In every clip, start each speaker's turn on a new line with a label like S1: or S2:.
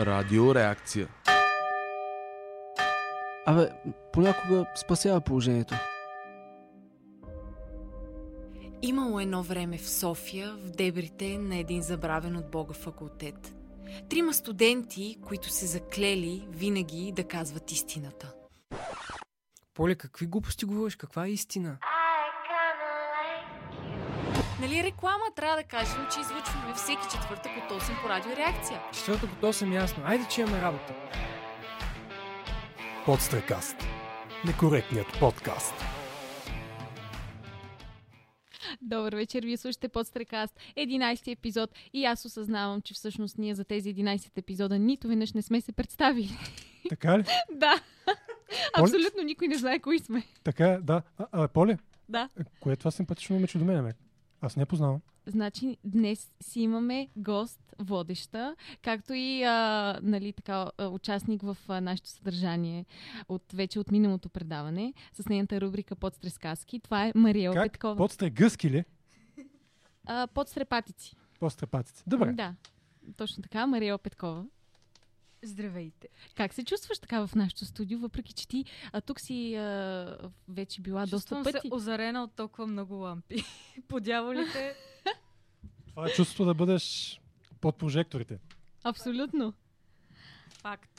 S1: Радиореакция.
S2: Абе, понякога спасява положението.
S3: Имало едно време в София, в дебрите на един забравен от Бога факултет. Трима студенти, които се заклели винаги да казват истината.
S4: Поле, какви глупости говориш? Каква е истина?
S3: Нали реклама трябва да кажем, че излъчваме всеки четвъртък от 8 по радиореакция.
S4: Четвъртък от 8 ясно. Айде, че имаме работа.
S5: Подстрекаст. Некоректният подкаст.
S6: Добър вечер, вие слушате Подстрекаст, 11 епизод и аз осъзнавам, че всъщност ние за тези 11 епизода нито веднъж не сме се представили.
S5: Така ли?
S6: да. Абсолютно никой не знае кои сме.
S5: Така е, да. А, а Поле,
S6: Да.
S5: кое е това симпатично момиче до мен, ме? Аз не познавам.
S6: Значи днес си имаме гост, водеща, както и а, нали, така, участник в а, нашето съдържание от вече от миналото предаване с нейната рубрика Подстрескаски. Това е Мариел
S5: как?
S6: Петкова.
S5: Подстре гъски ли?
S6: А, подстрепатици.
S5: Подстрепатици. Добре.
S6: Да. Точно така, Мариел Петкова.
S7: Здравейте.
S6: Как се чувстваш така в нашото студио, въпреки че ти а, тук си а, вече била
S7: Чувствам
S6: доста пъти?
S7: се озарена от толкова много лампи. По дяволите.
S5: Това е чувство да бъдеш под прожекторите.
S6: Абсолютно.
S7: Факт.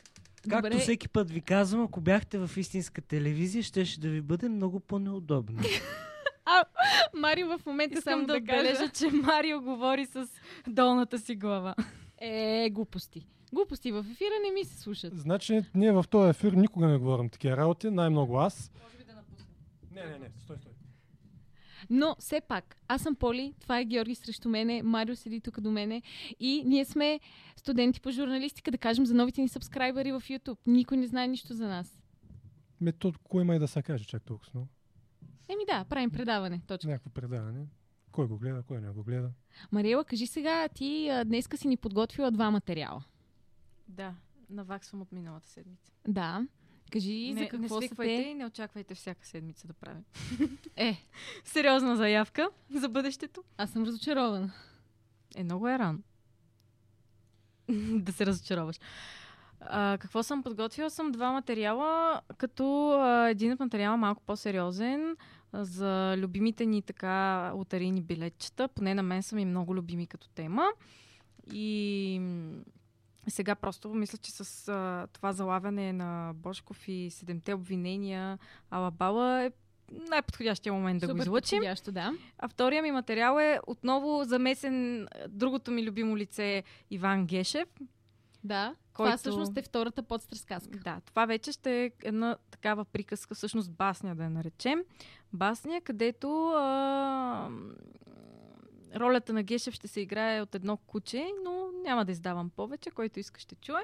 S8: Както
S6: Добре.
S8: всеки път ви казвам, ако бяхте в истинска телевизия, щеше да ви бъде много по-неудобно.
S6: Марио в момента
S7: Искам
S6: само
S7: да,
S6: да, кажа.
S7: че Марио говори с долната си глава.
S6: Е, глупости. Глупости в ефира не ми се слушат.
S5: Значи, ние в този ефир никога не говорим такива работи, най-много аз. Може би да напусна. Не, не, не, стой, стой.
S6: Но все пак, аз съм Поли, това е Георги срещу мене, Марио седи тук до мене и ние сме студенти по журналистика, да кажем за новите ни сабскрайбъри в YouTube. Никой не знае нищо за нас.
S5: Ме, то, кой има и да се каже чак толкова много?
S6: Еми да, правим предаване. Точка.
S5: Някакво предаване. Кой го гледа, кой не го гледа.
S6: Мариела, кажи сега, ти а, днеска си ни подготвила два материала.
S7: Да, наваксвам от миналата седмица.
S6: Да. Кажи
S7: не,
S6: за какво
S7: не
S6: са
S7: свиквайте
S6: те.
S7: и не очаквайте всяка седмица да правим.
S6: Е,
S7: Сериозна заявка за бъдещето.
S6: аз съм разочарована.
S7: Е, много е рано. да се разочароваш. А, какво съм подготвила? Съм два материала, като а, един от материала малко по-сериозен а, за любимите ни така лотарийни билетчета. Поне на мен са ми много любими като тема. И сега просто мисля, че с а, това залавяне на Бошков и седемте обвинения Алабала е най-подходящия момент да го
S6: Супер
S7: излъчим.
S6: да.
S7: А втория ми материал е отново замесен другото ми любимо лице Иван Гешев.
S6: Да.
S7: Който-
S6: Това всъщност е втората подстрасказка.
S7: Да, това вече ще е една такава приказка, всъщност басня да я наречем. Басня, където а, ролята на Гешев ще се играе от едно куче, но няма да издавам повече, който иска ще чуе.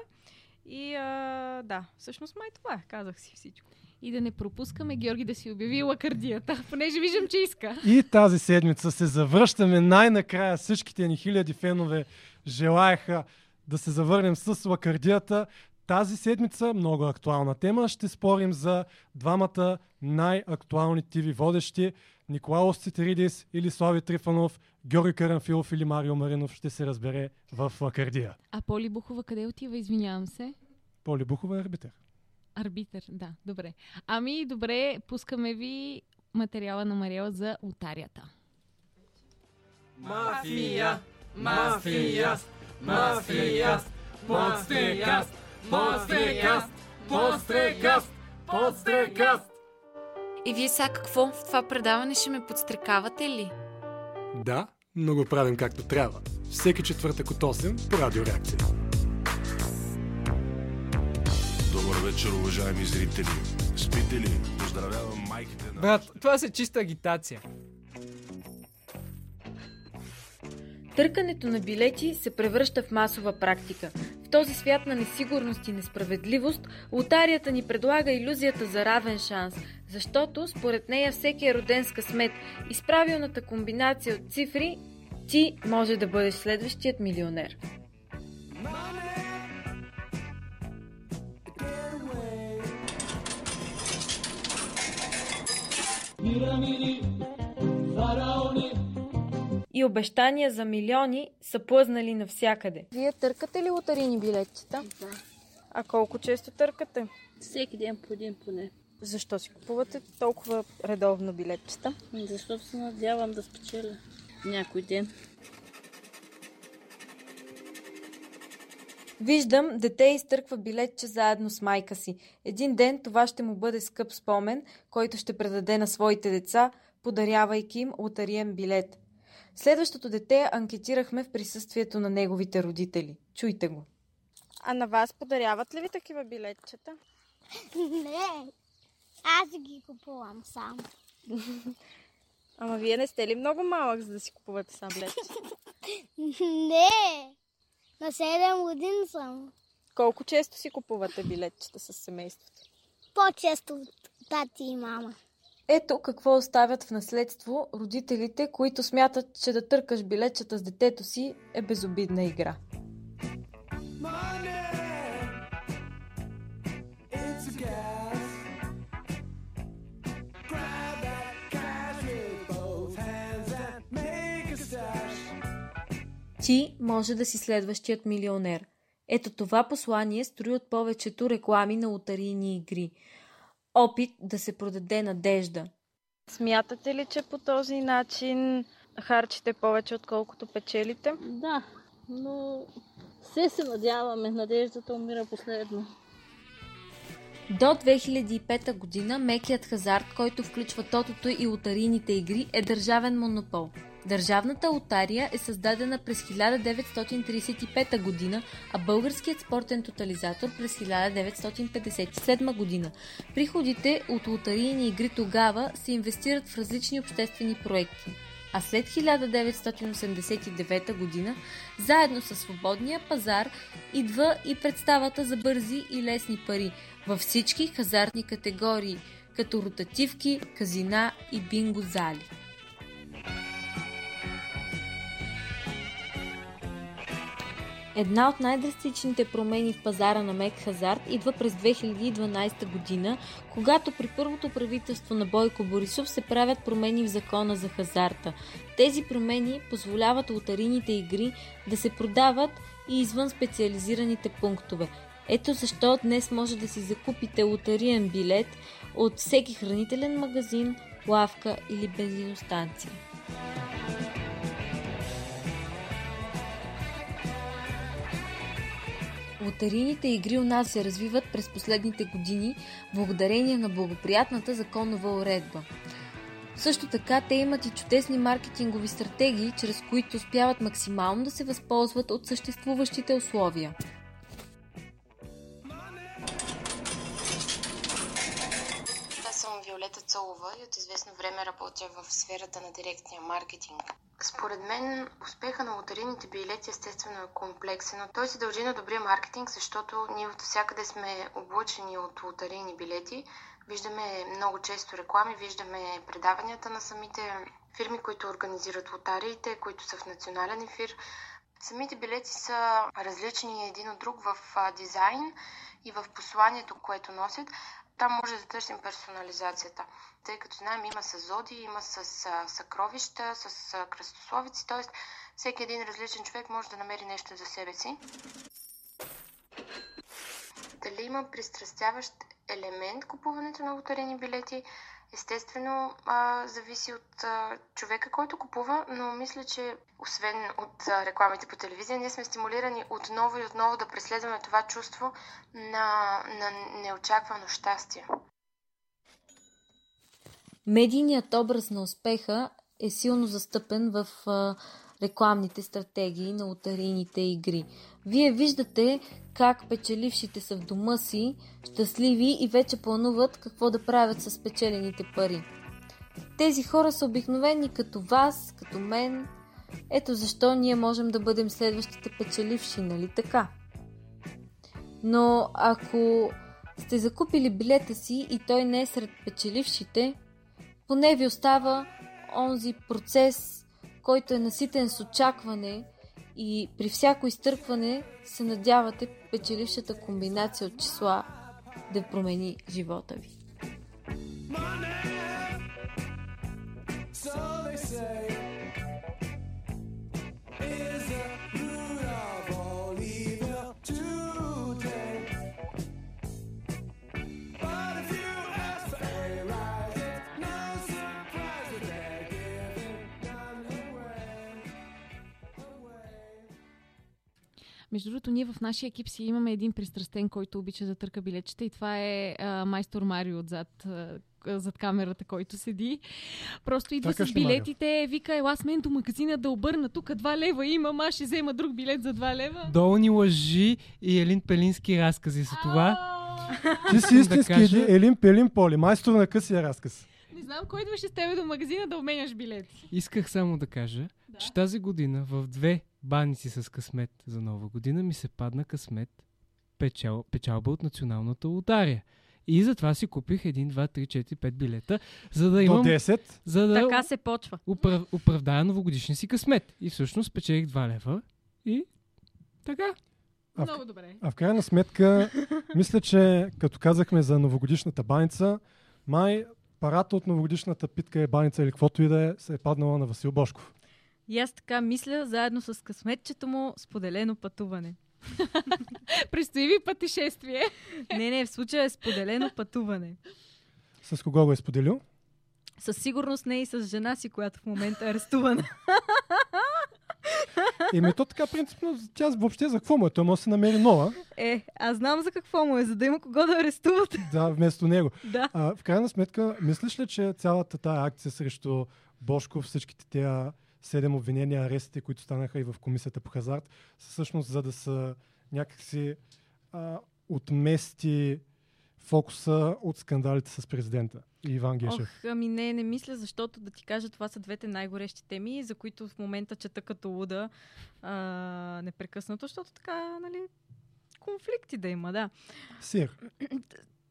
S7: И а, да, всъщност май това е, казах си всичко.
S6: И да не пропускаме Георги да си обяви лакардията, понеже виждам, че иска.
S5: И тази седмица се завръщаме най-накрая. Всичките ни хиляди фенове желаяха да се завърнем с лакардията. Тази седмица, много актуална тема, ще спорим за двамата най-актуални ТВ водещи. Николаус Цитеридис или Слави Трифанов, Георги Карамфилов или Марио Маринов ще се разбере в лакардия.
S6: А Поли Бухова къде отива? Извинявам се.
S5: Поли Бухова е арбитър.
S6: Арбитър, да, добре. Ами, добре, пускаме ви материала на Мариела за лотарията.
S1: Мафия! Мафия! Мафия! Подстрекаст! Подстрекаст! Подстрекаст! Подстрекаст!
S3: И вие сега какво? В това предаване ще ме подстрекавате ли?
S5: Да, но го правим както трябва. Всеки четвъртък от 8 по радиореакция.
S1: Добър вечер, уважаеми зрители. Спите ли? Поздравявам майките на...
S4: Брат, това се чиста агитация.
S9: Търкането на билети се превръща в масова практика. Този свят на несигурност и несправедливост, лотарията ни предлага иллюзията за равен шанс, защото според нея всеки е роден с късмет и с правилната комбинация от цифри ти може да бъдеш следващият милионер. И обещания за милиони са плъзнали навсякъде.
S10: Вие търкате ли лотарийни билетчета?
S11: Да.
S10: А колко често търкате?
S11: Всеки ден по един поне.
S10: Защо си купувате толкова редовно билетчета?
S11: Защото се надявам да спечеля някой ден.
S9: Виждам, дете изтърква билетче заедно с майка си. Един ден това ще му бъде скъп спомен, който ще предаде на своите деца, подарявайки им лотариен билет. Следващото дете анкетирахме в присъствието на неговите родители. Чуйте го.
S10: А на вас подаряват ли ви такива билетчета?
S12: Не, аз ги купувам сам.
S10: Ама вие не сте ли много малък, за да си купувате сам билетчета?
S12: Не, на 7 години съм.
S10: Колко често си купувате билетчета с семейството?
S12: По-често от тати и мама.
S9: Ето какво оставят в наследство родителите, които смятат, че да търкаш билетчета с детето си е безобидна игра. Ти може да си следващият милионер. Ето това послание строи от повечето реклами на лотарийни игри. Опит да се продаде надежда.
S10: Смятате ли, че по този начин харчите повече, отколкото печелите?
S11: Да, но все се надяваме. Надеждата умира последно.
S9: До 2005 година мекият хазарт, който включва тотото и лотарийните игри, е държавен монопол. Държавната лотария е създадена през 1935 година, а българският спортен тотализатор през 1957 година. Приходите от лотарийни игри тогава се инвестират в различни обществени проекти. А след 1989 година, заедно с свободния пазар, идва и представата за бързи и лесни пари във всички хазартни категории, като ротативки, казина и бинго зали. Една от най-драстичните промени в пазара на мек хазарт идва през 2012 година, когато при първото правителство на Бойко Борисов се правят промени в закона за хазарта. Тези промени позволяват лотарините игри да се продават и извън специализираните пунктове. Ето защо днес може да си закупите лотариен билет от всеки хранителен магазин, лавка или бензиностанция. Лотарийните игри у нас се развиват през последните години благодарение на благоприятната законова уредба. Също така те имат и чудесни маркетингови стратегии, чрез които успяват максимално да се възползват от съществуващите условия.
S13: Виолета Цолова и от известно време работя в сферата на директния маркетинг. Според мен успеха на лотарийните билети естествено е комплексен, но той се дължи на добрия маркетинг, защото ние от всякъде сме облучени от лотарийни билети. Виждаме много често реклами, виждаме предаванията на самите фирми, които организират лотариите, които са в национален ефир. Самите билети са различни един от друг в дизайн и в посланието, което носят. Там може да търсим персонализацията, тъй като знаем има с зоди, има с съкровища, с кръстословици, т.е. всеки един различен човек може да намери нещо за себе си. Дали има пристрастяващ елемент купуването на лотарени билети? Естествено, а, зависи от а, човека, който купува, но мисля, че освен от а, рекламите по телевизия, ние сме стимулирани отново и отново да преследваме това чувство на, на неочаквано щастие.
S9: Медийният образ на успеха е силно застъпен в а, рекламните стратегии на лотарийните игри. Вие виждате как печелившите са в дома си, щастливи и вече плануват какво да правят с печелените пари. Тези хора са обикновени като вас, като мен. Ето защо ние можем да бъдем следващите печеливши, нали така? Но ако сте закупили билета си и той не е сред печелившите, поне ви остава онзи процес, който е наситен с очакване и при всяко изтъркване се надявате печелившата комбинация от числа да промени живота ви.
S6: Между другото, ние в нашия екип си имаме един пристрастен, който обича да търка билетчета и това е а, майстор Марио отзад, а, зад камерата, който седи. Просто идва
S5: Така
S6: с
S5: ще, Марио.
S6: билетите, вика, ела с мен до магазина да обърна, тук 2 лева имам, аз ще взема друг билет за 2 лева.
S4: Долни лъжи и Елин Пелински разкази за това.
S5: Ти си
S4: Да
S5: истински
S4: кажа-
S5: Еди- Елин Пелин Поли, майстор на късия разказ.
S6: Не знам кой идваше с тебе до магазина да обменяш билети.
S4: Исках само да кажа, да. че тази година в две баници с късмет за нова година ми се падна късмет печал, печалба от националната лотария. И затова си купих 1, 2, 3, 4, 5 билета, за да имам...
S5: 10.
S4: За да
S7: Така се почва.
S4: Управ, оправдая новогодишния си късмет. И всъщност печелих 2 лева и така.
S5: А в-
S6: Много добре.
S5: А в крайна сметка, мисля, че като казахме за новогодишната баница, май парата от новогодишната питка е баница или каквото и да е, се е паднала на Васил Бошков.
S7: И аз така мисля, заедно с късметчето му, споделено пътуване.
S6: Предстои ви пътешествие.
S7: Не, не, в случая е споделено пътуване.
S5: С кого го е споделил?
S7: Със сигурност не и с жена си, която в момента е арестувана.
S5: Еми то така принципно, тя въобще за какво му е? Той може да се намери нова.
S7: Е, аз знам за какво му е, за да има кого да арестуват.
S5: Да, вместо него.
S7: Да.
S5: А, в крайна сметка, мислиш ли, че цялата тая акция срещу Бошков, всичките тези седем обвинения, арестите, които станаха и в комисията по хазарт, са всъщност за да са някакси а, отмести фокуса от скандалите с президента и Иван Гешев?
S7: Ох, ами не, не мисля, защото да ти кажа, това са двете най-горещи теми, за които в момента чета като луда а, непрекъснато, защото така, нали, конфликти да има, да.
S5: Сир.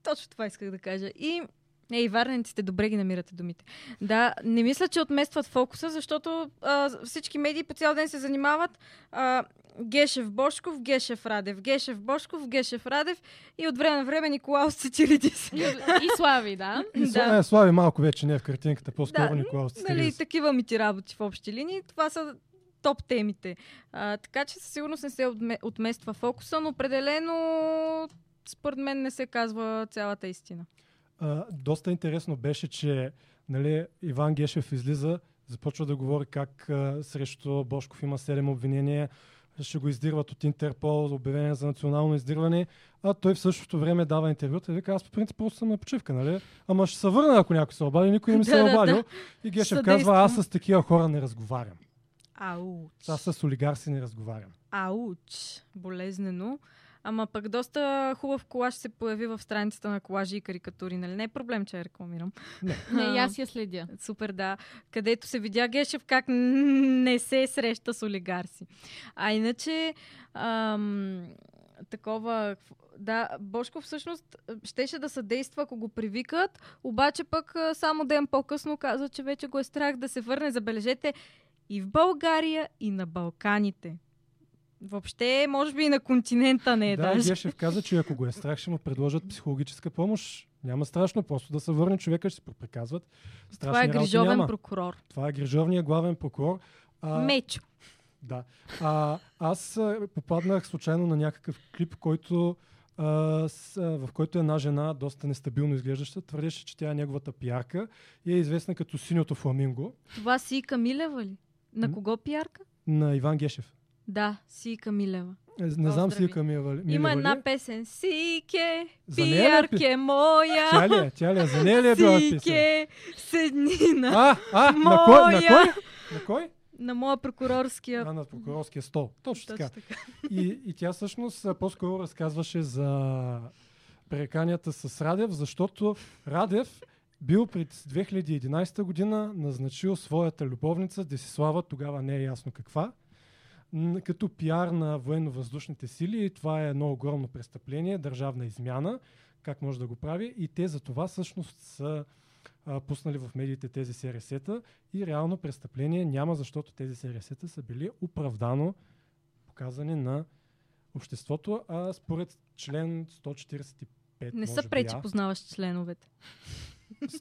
S7: Точно това исках да кажа. И Ей, варненците добре ги намирате думите. Да, не мисля, че отместват фокуса, защото а, всички медии по цял ден се занимават а, Гешев Бошков, Гешев Радев, Гешев Бошков, Гешев Радев и от време на време Николаус Цицилидис.
S6: И Слави, да.
S5: И
S7: да.
S5: Е, Слави малко вече не е в картинката, по-скоро
S7: Да,
S5: Николаус
S7: Нали,
S5: Цицелидис.
S7: такива ми ти работи в общи линии. Това са топ темите. А, така че със сигурност не се отме, отмества фокуса, но определено според мен не се казва цялата истина.
S5: А, доста интересно беше, че нали, Иван Гешев излиза, започва да говори как а, срещу Бошков има 7 обвинения, ще го издирват от Интерпол, обявение за национално издирване, а той в същото време дава интервюта и вика, аз по принцип просто съм на почивка, нали? Ама ще се върна, ако някой се обади, никой не ми се е обадил. И Гешев казва, аз с такива хора не разговарям.
S7: Ауч.
S5: Аз с олигарси не разговарям.
S7: Ауч. Болезнено. Ама пък доста хубав колаж се появи в страницата на колажи и карикатури. Нали? Не е проблем, че я рекламирам.
S5: Не.
S6: Не, аз я следя.
S7: Супер, да. Където се видя Гешев как не се среща с олигарси. А иначе, ам, такова... Да, Бошко всъщност щеше да съдейства, ако го привикат, обаче пък само ден по-късно каза, че вече го е страх да се върне, забележете, и в България, и на Балканите. Въобще, може би и на континента не е
S5: да,
S7: даже.
S5: Гешев каза, че ако го е страх, ще му предложат психологическа помощ. Няма страшно, просто да се върне човека, ще се приказват.
S7: Това е грижовен прокурор.
S5: Това е грижовният главен прокурор. А,
S7: Мечо.
S5: Да. А, аз попаднах случайно на някакъв клип, който, а, с, а, в който една жена, доста нестабилно изглеждаща, твърдеше, че тя е неговата пиарка и е известна като синьото фламинго
S7: Това си Камилева ли? На кого пиарка?
S5: на Иван Гешев.
S7: Да, си и Камилева.
S5: Е, Не знам
S7: Поздрави.
S5: Камила ли.
S7: Има
S5: Милева ли
S7: една
S5: е?
S7: песен. Сике,
S5: е пи-
S7: пиарке моя.
S5: Тя ли е? Тя ли е? За нея ли е била песен?
S7: Сике, седнина.
S5: А, а, на кой? На
S7: моя.
S5: кой? На кой?
S7: На моя прокурорския.
S5: А, на прокурорския стол. Точно,
S7: Точно
S5: така. И, и тя всъщност по-скоро разказваше за пререканията с Радев, защото Радев бил пред 2011 година назначил своята любовница Десислава, тогава не е ясно каква, като пиар на военно-въздушните сили и това е едно огромно престъпление, държавна измяна, как може да го прави и те за това всъщност са а, пуснали в медиите тези СРС-та и реално престъпление няма, защото тези СРС-та са били оправдано показани на обществото, а според член 145
S7: Не са пречи, познаваш членовете.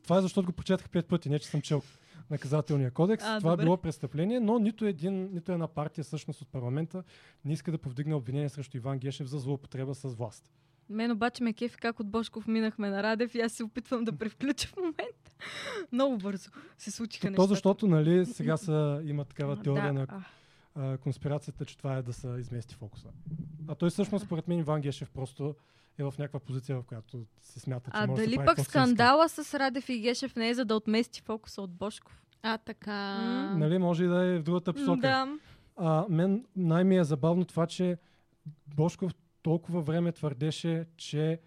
S5: Това е защото го прочетах пет пъти, не че съм чел наказателния кодекс.
S7: А,
S5: Това е било престъпление, но нито, един, нито една партия всъщност от парламента не иска да повдигне обвинение срещу Иван Гешев за злоупотреба с власт.
S7: Мен обаче ме кефи как от Бошков минахме на Радев и аз се опитвам да превключа в момента. Много бързо се случиха
S5: То
S7: нещата.
S5: защото, нали, сега са, има такава теория
S7: да,
S5: на
S7: а,
S5: конспирацията, че това е да се измести фокуса. А той всъщност, според мен, Иван Гешев просто е в някаква позиция, в която се смята, че
S7: А
S5: може да
S7: дали
S5: се прави
S7: пък скандала с Радев и Гешев не е за да отмести фокуса от Бошков?
S6: А, така.
S5: Нали, може и да е в другата посока.
S7: Да.
S5: А, мен най-ми е забавно това, че Бошков толкова време твърдеше, че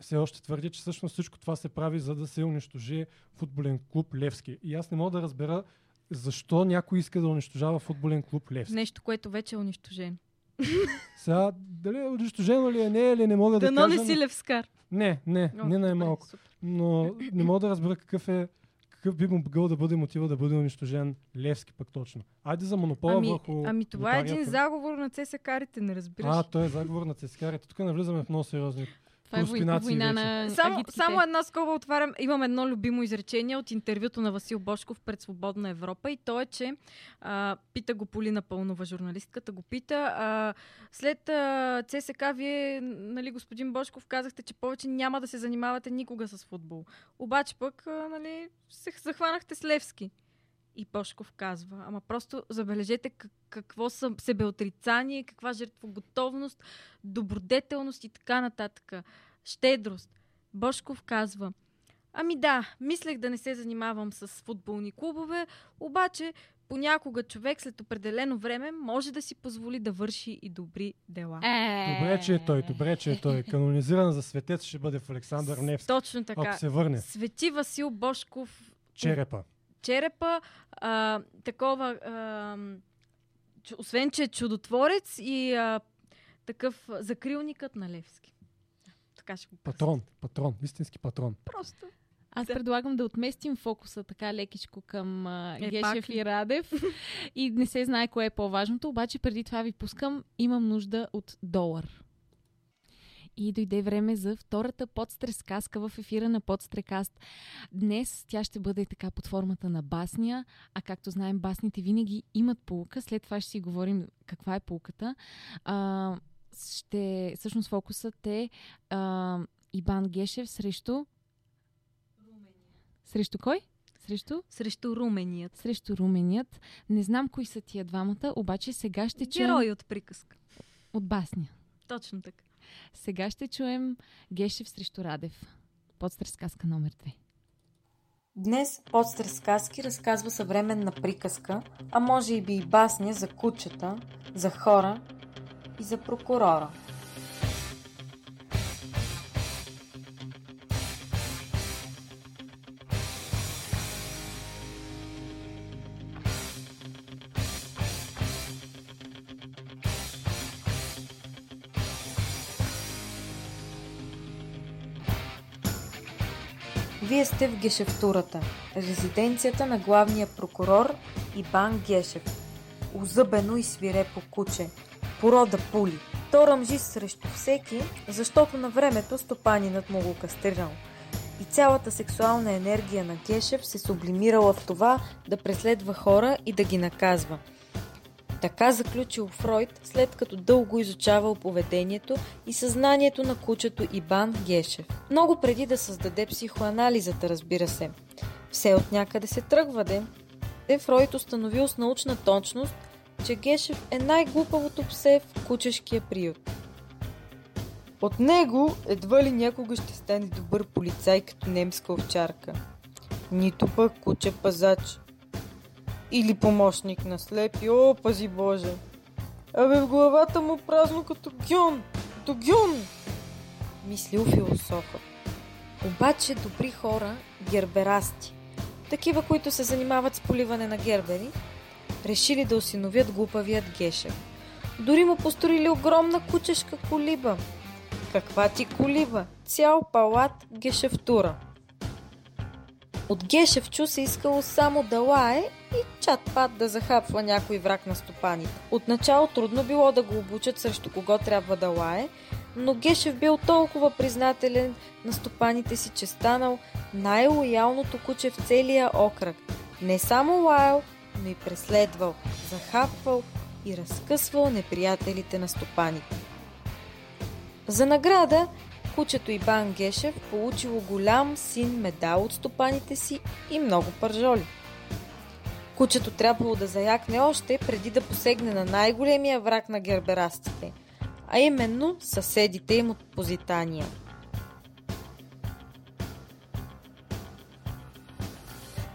S5: все още твърди, че всъщност всичко това се прави, за да се унищожи футболен клуб Левски. И аз не мога да разбера защо някой иска да унищожава футболен клуб Левски.
S7: Нещо, което вече е унищожено.
S5: Сега, дали е унищожено ли е, не е ли, не мога да,
S7: Дано
S5: кажа.
S7: не си Левскар.
S5: Не, не,
S7: О,
S5: не най-малко. Но не мога да разбера какъв е какъв би могъл да бъде мотива да бъде унищожен Левски пък точно. Айде за монопола
S7: Ами,
S5: върху
S7: ами това е един заговор на ЦСК-рите, не разбираш.
S5: А, той е заговор на цескарите. Тук навлизаме в много сериозни
S6: Това е война
S5: вече.
S6: на
S7: Само,
S6: агитките.
S7: само една скоба отварям. Имам едно любимо изречение от интервюто на Васил Бошков пред Свободна Европа и то е, че а, пита го Полина Пълнова, журналистката го пита. А, след а, ЦСК вие, нали, господин Бошков, казахте, че повече няма да се занимавате никога с футбол. Обаче пък, а, нали, се захванахте с Левски. И Бошков казва, ама просто забележете как, какво са себеотрицание, каква жертвоготовност, добродетелност и така нататък. Щедрост. Бошков казва, ами да, мислех да не се занимавам с футболни клубове, обаче понякога човек след определено време може да си позволи да върши и добри дела.
S6: Е,
S5: Добре, че е той, добре, че е той. Канонизиран за светец ще бъде в Александър Невски.
S7: Точно така.
S5: Ако се върне.
S7: Свети Васил Бошков
S5: Черепа.
S7: Черепа, а, такова, а, освен че е чудотворец и а, такъв закрилникът на Левски. Така ще го.
S5: Патрон, патрон, истински патрон.
S7: Просто.
S6: Аз предлагам да отместим фокуса така лекичко към а,
S7: Е,
S6: Гешев и Радев. и не се знае кое е по-важното, обаче преди това ви пускам Имам нужда от долар. И дойде време за втората подстрескаска в ефира на Подстрекаст. Днес тя ще бъде така под формата на басня, а както знаем, басните винаги имат полука. След това ще си говорим каква е полуката. А, ще, всъщност фокусът е а, Ибан Гешев срещу срещу кой? Срещу?
S7: Срещу руменият.
S6: Срещу руменият. Не знам кои са тия двамата, обаче сега ще чуем...
S7: Герой от приказка.
S6: От басня.
S7: Точно така.
S6: Сега ще чуем Гешев срещу Радев. Подстрескаска номер 2.
S14: Днес Подстър сказки разказва съвременна приказка, а може и би и басня за кучета, за хора и за прокурора. Вие сте в Гешевтурата, резиденцията на главния прокурор Ибан Гешев. Озъбено и свирепо куче, порода пули. То ръмжи срещу всеки, защото на времето стопанинът му го кастрирал. И цялата сексуална енергия на Гешев се сублимирала в това да преследва хора и да ги наказва. Така заключил Фройд, след като дълго изучавал поведението и съзнанието на кучето Ибан Гешев. Много преди да създаде психоанализата, разбира се. Все от някъде се тръгва, де. Де Фройд установил с научна точност, че Гешев е най-глупавото псе в кучешкия приют. От него едва ли някога ще стане добър полицай като немска овчарка. Нито пък куче пазач. Или помощник на слепи, о, пази Боже. Абе в главата му празно като гюн, като гюн. Мислил философът. Обаче добри хора, герберасти, такива, които се занимават с поливане на гербери, решили да осиновят глупавият Гешев. Дори му построили огромна кучешка колиба. Каква ти колиба? Цял палат Гешевтура. От Гешевчо се искало само да лае и чат-пат да захапва някой враг на стопаните. Отначало трудно било да го обучат срещу кого трябва да лае, но Гешев бил толкова признателен на стопаните си, че станал най-лоялното куче в целия окръг. Не само лаял, но и преследвал, захапвал и разкъсвал неприятелите на стопаните. За награда кучето Ибан Гешев получило голям син медал от стопаните си и много пържоли. Кучето трябвало да заякне още преди да посегне на най-големия враг на герберастите, а именно съседите им от Позитания.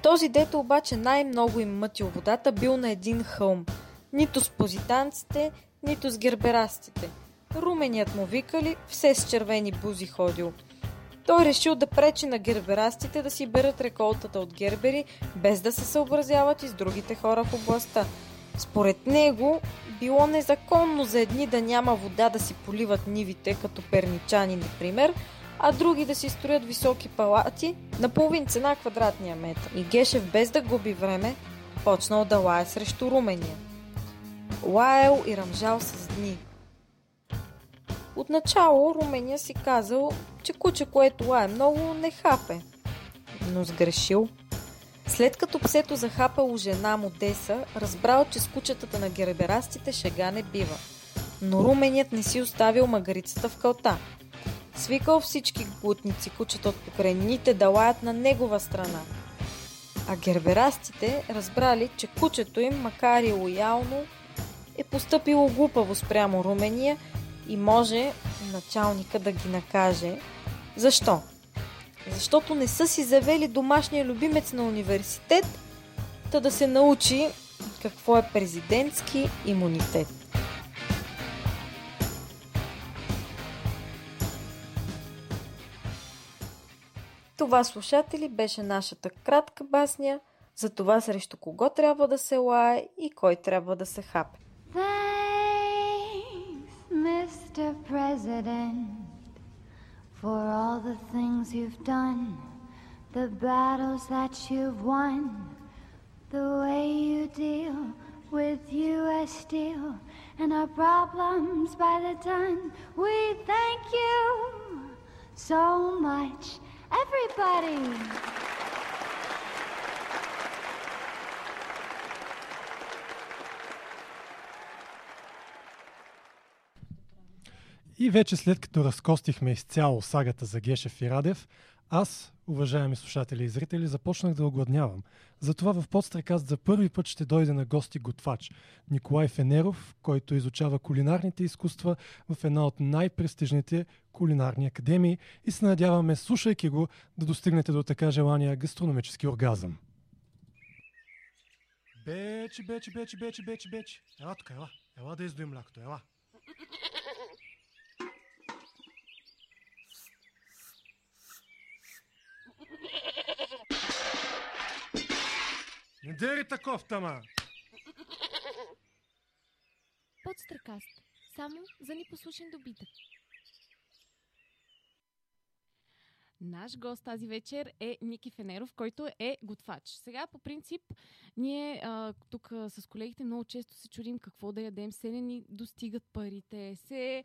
S14: Този дето обаче най-много им мътил водата бил на един хълм. Нито с позитанците, нито с герберастите. Руменият му викали, все с червени бузи ходил. Той решил да пречи на герберастите да си берат реколтата от гербери, без да се съобразяват и с другите хора в областта. Според него било незаконно за едни да няма вода да си поливат нивите, като перничани, например, а други да си строят високи палати на половин цена квадратния метър. И Гешев, без да губи време, почнал да лае срещу Румения. Лаял и ръмжал с дни. Отначало Румения си казал, че куче, което лае много, не хапе. Но сгрешил. След като псето захапало жена му Деса, разбрал, че с кучетата на герберастите шега не бива. Но руменият не си оставил магарицата в кълта. Свикал всички глутници кучета от покрайнините да лаят на негова страна. А герберастите разбрали, че кучето им, макар и лоялно, е поступило глупаво спрямо Румения и може началника да ги накаже. Защо? Защото не са си завели домашния любимец на университет, та да се научи какво е президентски имунитет. Това, слушатели, беше нашата кратка басня за това срещу кого трябва да се лае и кой трябва да се хапе.
S15: Mr. President, for all the things you've done, the battles that you've won, the way you deal with U.S. Steel and our problems by the ton. We thank you so much, everybody.
S5: И вече след като разкостихме изцяло сагата за Гешев и Радев, аз, уважаеми слушатели и зрители, започнах да огладнявам. Затова в подстрекаст за първи път ще дойде на гости готвач Николай Фенеров, който изучава кулинарните изкуства в една от най-престижните кулинарни академии и се надяваме, слушайки го, да достигнете до така желания гастрономически оргазъм. Бече, бече, бече, бече, бече, бече. Ела тук, ела. Ела да издуем млякото, ела. Не дери таков, тама!
S6: Подстрекаст. Само за непослушен добитък. Наш гост тази вечер е Ники Фенеров, който е готвач. Сега, по принцип, ние а, тук а, с колегите много често се чудим какво да ядем, се не ни достигат парите, се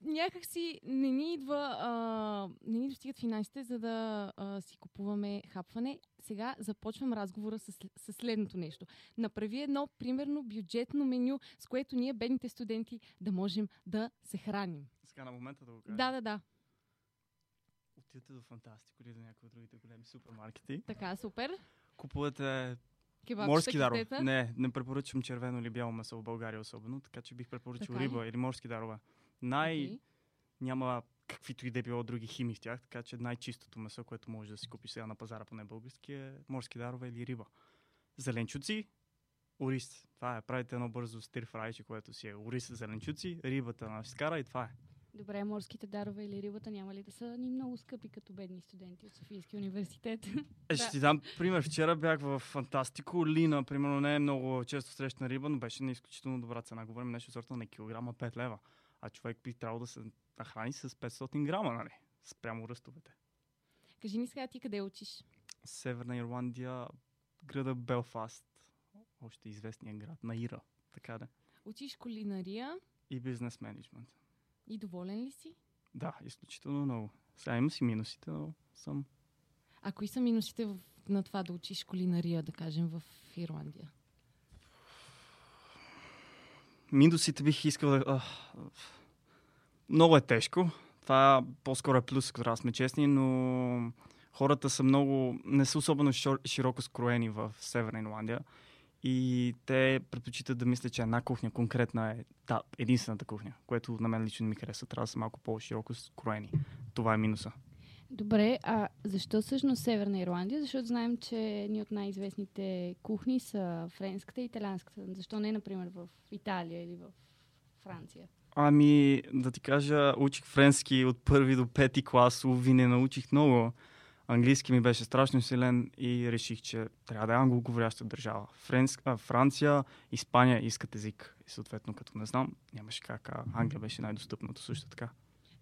S6: някак си не ни идва, а, не ни достигат финансите, за да а, си купуваме хапване. Сега започвам разговора с, с следното нещо. Направи едно, примерно, бюджетно меню, с което ние, бедните студенти, да можем да се храним.
S16: Сега на момента да го кажа.
S6: Да, да, да.
S16: Отидете до Фантастико или до някои от другите големи супермаркети.
S6: Така, супер.
S16: Купувате
S6: Кебабчета,
S16: морски дарове. Не, не препоръчвам червено или бяло месо в България особено, така че бих препоръчал
S6: Така ли?
S16: риба или морски дарове. Най...
S6: Окей.
S16: Няма каквито и да е било други хими в тях, така че най-чистото месо, което можеш да си купиш сега на пазара, поне български, е морски дарове или риба. Зеленчуци, ориз. Това е. Правите едно бързо стир фрайче, което си е ориз, зеленчуци, рибата на скара и това е.
S17: Добре, морските дарове или рибата няма ли да са ни много скъпи като бедни студенти от Софийския университет?
S16: Е, ще ти дам пример. Вчера бях в Фантастико. Лина, примерно, не е много често срещана риба, но беше на изключително добра цена. Говорим нещо сорта на килограма 5 лева. А човек би трябвало да се нахрани с 500 грама, нали? Спрямо ръстовете.
S6: Кажи ми сега ти къде учиш?
S16: Северна Ирландия, града Белфаст. Още известния град. На Ира. Така да.
S6: Учиш кулинария
S16: И бизнес менеджмент.
S6: И доволен ли си?
S16: Да, изключително много. Сега има си минусите, но съм
S6: А кои са минусите в, на това да учиш кулинария, да кажем, в Ирландия?
S16: Минусите бих искал да... А, много е тежко. Това по-скоро е плюс, ако да сме честни, но хората са много... не са особено шир- широко скроени в Северна Ирландия. И те предпочитат да мислят, че една кухня конкретна е та, единствената кухня, което на мен лично не ми харесва. Трябва да са малко по-широко скроени. Това е минуса.
S17: Добре, а защо всъщност Северна Ирландия? Защото знаем, че ни от най-известните кухни са френската и италианската. Защо не, например, в Италия или в Франция?
S16: Ами, да ти кажа, учих френски от първи до пети клас, уви не научих много. Английски ми беше страшно силен и реших, че трябва да е англоговоряща държава. Френск, а, Франция, Испания искат език. И съответно, като не знам, нямаше как. А Англия беше най-достъпното също така.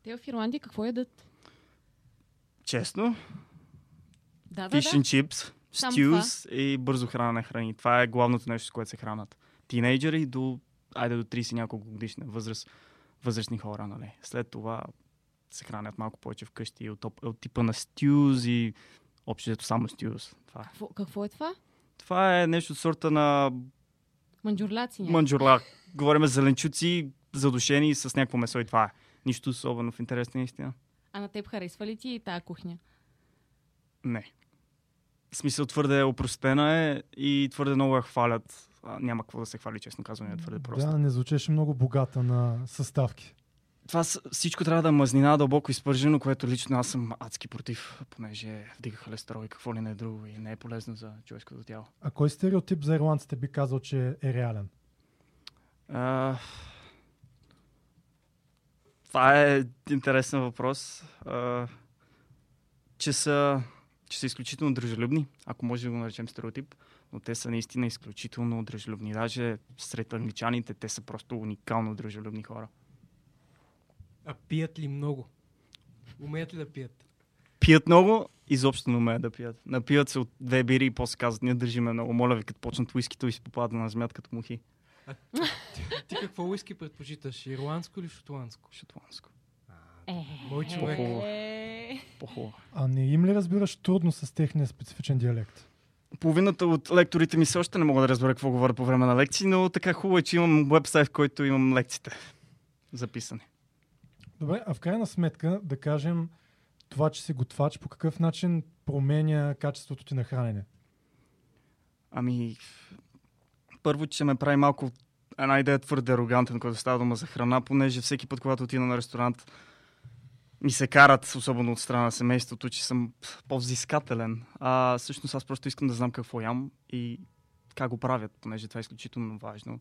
S6: Те в Ирландия какво ядат?
S16: Честно,
S6: Да, да,
S16: fish and chips, stews и бързо хранене храни. Това е главното нещо, с което се хранат. Тинейджери до, айде до 30 няколко годишна възраст, възрастни хора, нали. След това се хранят малко повече вкъщи от, от типа на стюз и общо взето само стюз. Това е.
S6: Какво, какво е това?
S16: Това е нещо от сорта на
S6: Манджурлаци
S16: манджурлак. Говорим за зеленчуци, задушени с някакво месо и това е. Нищо особено в интерес на истина.
S6: А на теб харесва ли ти тая кухня?
S16: Не. В смисъл твърде опростена е и твърде много я хвалят. А, няма какво да се хвали, честно казвам, е твърде просто.
S5: Да, не звучеше много богата на съставки.
S16: Това всичко трябва да е мазнина, дълбоко изпържено, което лично аз съм адски против, понеже вдига холестерол и какво ли не е друго и не е полезно за човешкото тяло.
S5: А кой стереотип за ирландците би казал, че е реален?
S16: А, това е интересен въпрос. А, че, са, че са изключително дружелюбни, ако може да го наречем стереотип, но те са наистина изключително дружелюбни. Даже сред англичаните те са просто уникално дружелюбни хора.
S4: А пият ли много? Умеят ли да пият?
S16: Пият много, изобщо не умеят да пият. Напият се от две бири и после казват, ние държиме много. Моля ви, като почнат уискито и си попада на змят като мухи.
S4: А ти, ти какво уиски предпочиташ? Ирландско или шотландско?
S16: Шотландско.
S6: Е,
S4: Мой човек.
S6: Е.
S16: По-хубаво.
S5: А не им ли разбираш трудно с техния специфичен диалект?
S16: Половината от лекторите ми все още не мога да разбера какво говоря по време на лекции, но така хубаво е, че имам вебсайт, в който имам лекциите записани.
S5: Добре, а в крайна сметка, да кажем, това, че си готвач, по какъв начин променя качеството ти на хранене?
S16: Ами, първо, че ме прави малко една идея твърде арогантен, когато става дума за храна, понеже всеки път, когато отида на ресторант, ми се карат, особено от страна на семейството, че съм по-взискателен. А всъщност аз просто искам да знам какво ям и как го правят, понеже това е изключително важно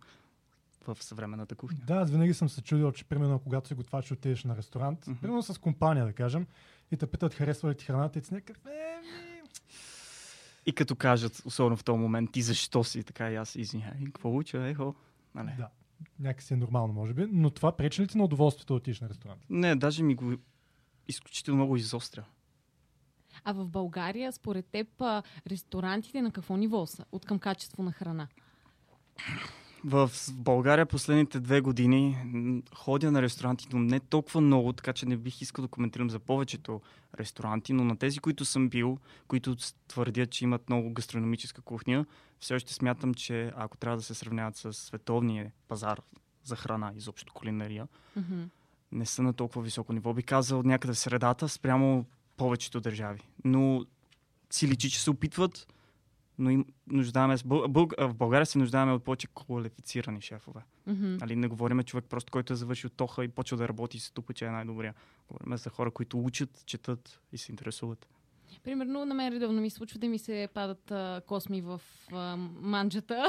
S16: в съвременната кухня.
S5: Да, аз винаги съм се чудил, че примерно когато си готвач отидеш на ресторант,
S16: Мгм.
S5: примерно с компания, да кажем, и те питат харесва ли ти храната и ти някакъв, е,
S16: И като кажат, особено в този момент, ти защо си така и аз извиняй, какво уча, ехо. Нали?
S5: да, някакси е нормално, може би, но това пречи ли ти на удоволствието да отидеш на ресторант?
S16: Не, даже ми го изключително много изостря.
S6: А в България, според теб, ресторантите на какво ниво са? От към качество на храна?
S16: В България последните две години ходя на ресторанти, но не толкова много, така че не бих искал да коментирам за повечето ресторанти, но на тези, които съм бил, които твърдят, че имат много гастрономическа кухня, все още смятам, че ако трябва да се сравняват с световния пазар за храна, изобщо кулинария,
S6: Мгм.
S16: не са на толкова високо ниво. Би казал някъде в средата спрямо повечето държави. Но си личи, че се опитват, но им нуждаеме, с Бъл... Бъл... в България се нуждаеме от повече квалифицирани шефове.
S6: Мгм.
S16: Нали, не говорим човек просто, който е завършил тоха и почва да работи и се тупа, че е най-добрия. Говорим за хора, които учат, четат и се интересуват.
S6: Примерно, на мен редовно ми се случва да ми се падат а, косми в а, манджата.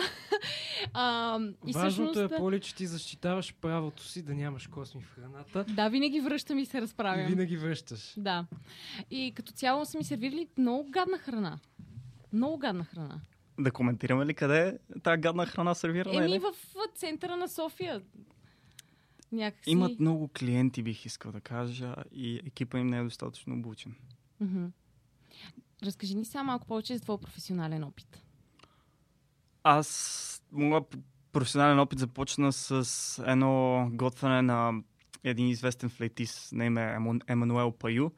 S6: а, и
S4: Важното
S6: всъщност,
S4: е, Поли, че ти защитаваш правото си да нямаш косми в храната.
S6: Да, винаги връщам и се
S4: И
S6: разправям.
S4: винаги връщаш.
S6: Да. И като цяло са ми сервирали много гадна храна. Много гадна храна.
S16: Да коментираме ли къде е тази гадна храна сервирана?
S6: Еми
S16: или?
S6: в центъра на София. Някакси...
S16: Имат много клиенти, бих искал да кажа, и екипа им не е достатъчно обучен.
S6: Разкажи ни сега малко повече за твоя професионален опит.
S16: Аз моя п- професионален опит започна с едно готвене на един известен флейтист на име Емануел Паю.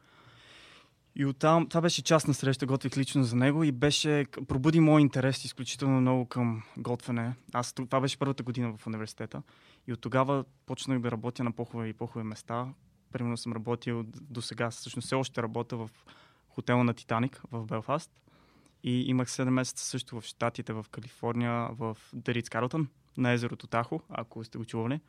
S16: И оттам, това беше частна среща, готвих лично за него и беше, пробуди мой интерес изключително много към готвене. Аз, това беше първата година в университета и от тогава почнах да работя на по-хубави и по-хубави места. Примерно съм работил до сега, всъщност все още работя в хотела на Титаник в Белфаст. И имах 7 месеца също в Штатите, в Калифорния, в Деритс Карлтън, на езерото Тахо, ако сте го чували.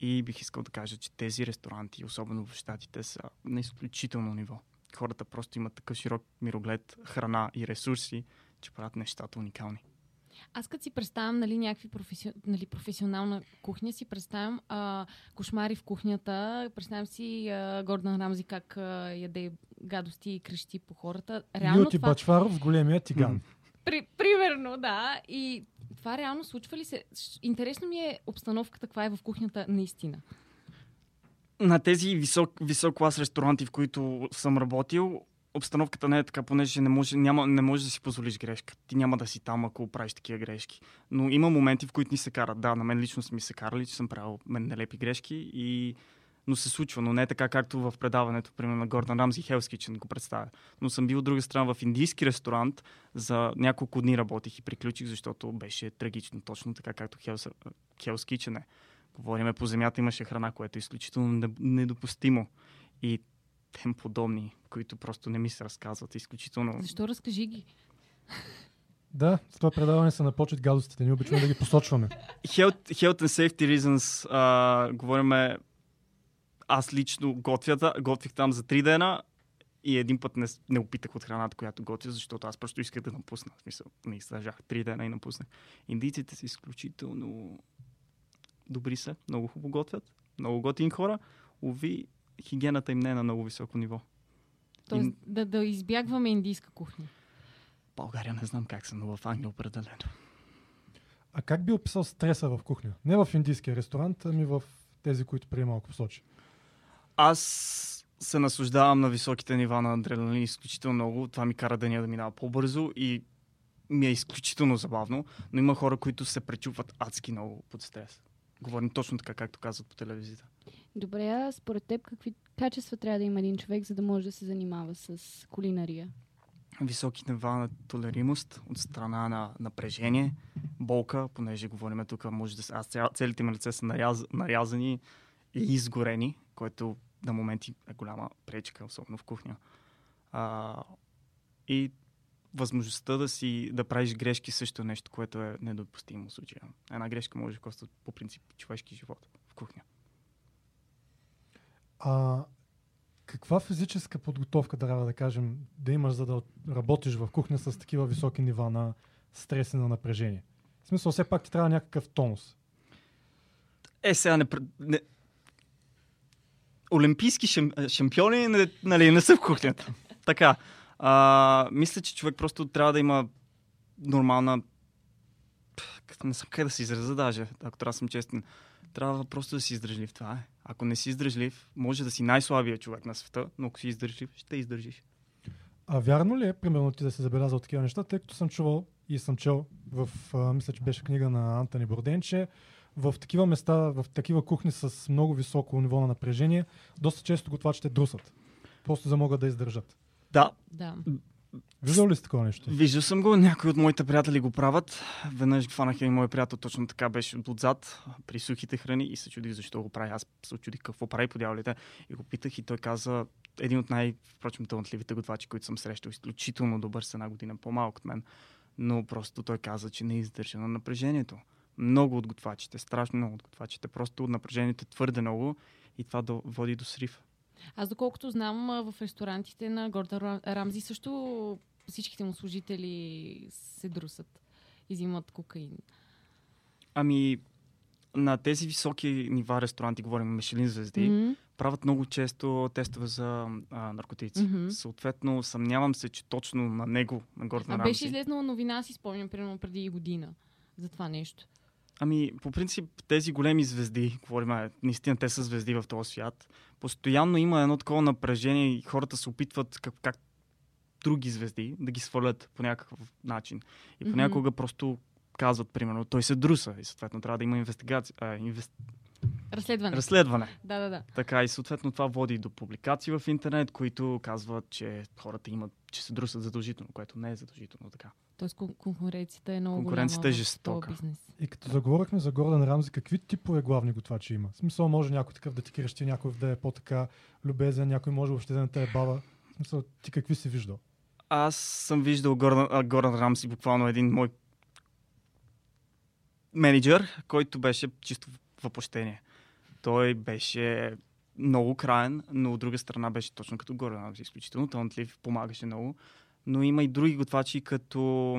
S16: И бих искал да кажа, че тези ресторанти, особено в Штатите, са на изключително ниво. Хората просто имат такъв широк мироглед, храна и ресурси, че правят нещата уникални.
S6: Аз като си представям нали, някакви професи... нали, професионална кухня, си представям а, кошмари в кухнята, представям си а, Гордан Рамзи как а, яде гадости и крещи по хората. Реално
S5: Юти
S6: това...
S5: Бачваров с големия тиган.
S6: При, примерно, да. И това реално случва ли се? Интересно ми е обстановката, каква е в кухнята наистина.
S16: На тези висок, висок клас ресторанти, в които съм работил, обстановката не е така, понеже не може, няма, не може да си позволиш грешка. Ти няма да си там, ако правиш такива грешки. Но има моменти, в които ни се карат. Да, на мен лично са ми се карали, че съм правил мен нелепи грешки, и... но се случва. Но не е така, както в предаването, примерно на Гордан Рамзи Hell's Kitchen го представя. Но съм бил от друга страна в индийски ресторант. За няколко дни работих и приключих, защото беше трагично. Точно така, както Hell's, Hell's Kitchen е. Говориме по земята, имаше храна, което е изключително не- недопустимо. И тем подобни, които просто не ми се разказват. Изключително.
S6: Защо разкажи ги?
S5: Да, в това предаване са на почет гадостите. Ние обичаме да ги посочваме.
S16: Health, health and safety reasons, а, говориме, аз лично готвя, готвих там за три дена и един път не, не опитах от храната, която готвя, защото аз просто исках да напусна. В смисъл, не издържах три дена и напуснах. Индийците са изключително добри са, много хубаво готвят, много готини хора. Ови, хигиената им не е на много високо ниво.
S6: Тоест
S16: И
S6: да, да избягваме индийска кухня.
S16: България не знам как са, но в Англия определено.
S5: А как би описал стреса в кухня? Не в индийския ресторант, ами в тези, които преди малко посочи.
S16: Аз се наслаждавам на високите нива на адреналин изключително много. Това ми кара деня да минава по-бързо и ми е изключително забавно, но има хора, които се пречупват адски много под стрес. Говорим точно така, както казват по телевизията.
S17: Добре, а според теб какви качества трябва да има един човек, за да може да се занимава с кулинария?
S16: Високи нива на толеримост от страна на напрежение, болка, понеже говорим тук, може да. Аз целите ми лице са наряз, нарязани и изгорени, което на моменти е голяма пречка, особено в кухня. А, и възможността да си да правиш грешки също е нещо, което е недопустимо в случая. Една грешка може да коства по принцип човешки живот в кухня.
S5: А каква физическа подготовка трябва да кажем да имаш, за да работиш в кухня с такива високи нива на стрес и на напрежение? В смисъл, все пак ти трябва някакъв тонус.
S16: Е, сега не... не... Олимпийски шам... шампиони не, нали, не са в кухнята. така. А, мисля, че човек просто трябва да има нормална... Не знам как да се изразя даже, ако трябва да съм честен. Трябва просто да си издръжлив. Това е. Ако не си издръжлив, може да си най-слабия човек на света, но ако си издържлив, ще издържиш.
S5: А вярно ли е, примерно, ти да се забелязал такива неща, тъй като съм чувал и съм чел в, а, мисля, че беше книга на Антони Борден, че в такива места, в такива кухни с много високо ниво на напрежение, доста често готвачите друсат. Просто за могат да издържат.
S16: Да.
S6: Да.
S5: Виждал ли си такова нещо?
S16: Виждал съм го, някои от моите приятели го правят. Веднъж хванах и мой приятел точно така беше отзад при сухите храни и се чудих защо го прави. Аз се чудих какво прави по дяволите и го питах и той каза един от най- впрочем талантливите готвачи, които съм срещал, изключително добър с една година по-малък от мен, но просто той каза, че не издържа на напрежението. Много от готвачите, страшно много от готвачите, просто напрежението е твърде много и това до, води до срив.
S6: Аз доколкото знам, в ресторантите на Горда Ра- Рамзи също всичките му служители се друсат и взимат кокаин.
S16: Ами, на тези високи нива ресторанти, говорим Мишелин звезди,
S6: Мгм.
S16: правят много често тестове за а, наркотици.
S6: Мгм.
S16: Съответно, съмнявам се, че точно на него, на Гордон
S6: А
S16: Рамзи...
S6: беше излезнала новина, си спомням, примерно преди година за това нещо.
S16: Ами, по принцип, тези големи звезди, говорим, наистина те са звезди в този свят, постоянно има едно такова напрежение и хората се опитват как, как други звезди да ги свалят по някакъв начин. И понякога просто казват, примерно, той се друса и съответно трябва да има инвестигация, а, инвест...
S6: Разследване.
S16: разследване.
S6: Да, да, да.
S16: Така и съответно това води до публикации в интернет, които казват, че хората имат, че се друсат задължително, което не е задължително така.
S6: Тоест кон- конкуренцията е много
S16: Конкуренцията е жестока.
S5: И като заговорихме за Гордан Рамзи, какви типове главни готвачи има? В смисъл, може някой такъв да ти крещи, някой да е по-така любезен, някой може въобще да не те е бава. В смисъл, ти какви си виждал?
S16: Аз съм виждал Гордън, а, Гордън Рамси, буквално един мой менеджер, който беше чисто въплощение. Той беше много краен, но от друга страна беше точно като Рамси, изключително талантлив, помагаше много. Но има и други готвачи, като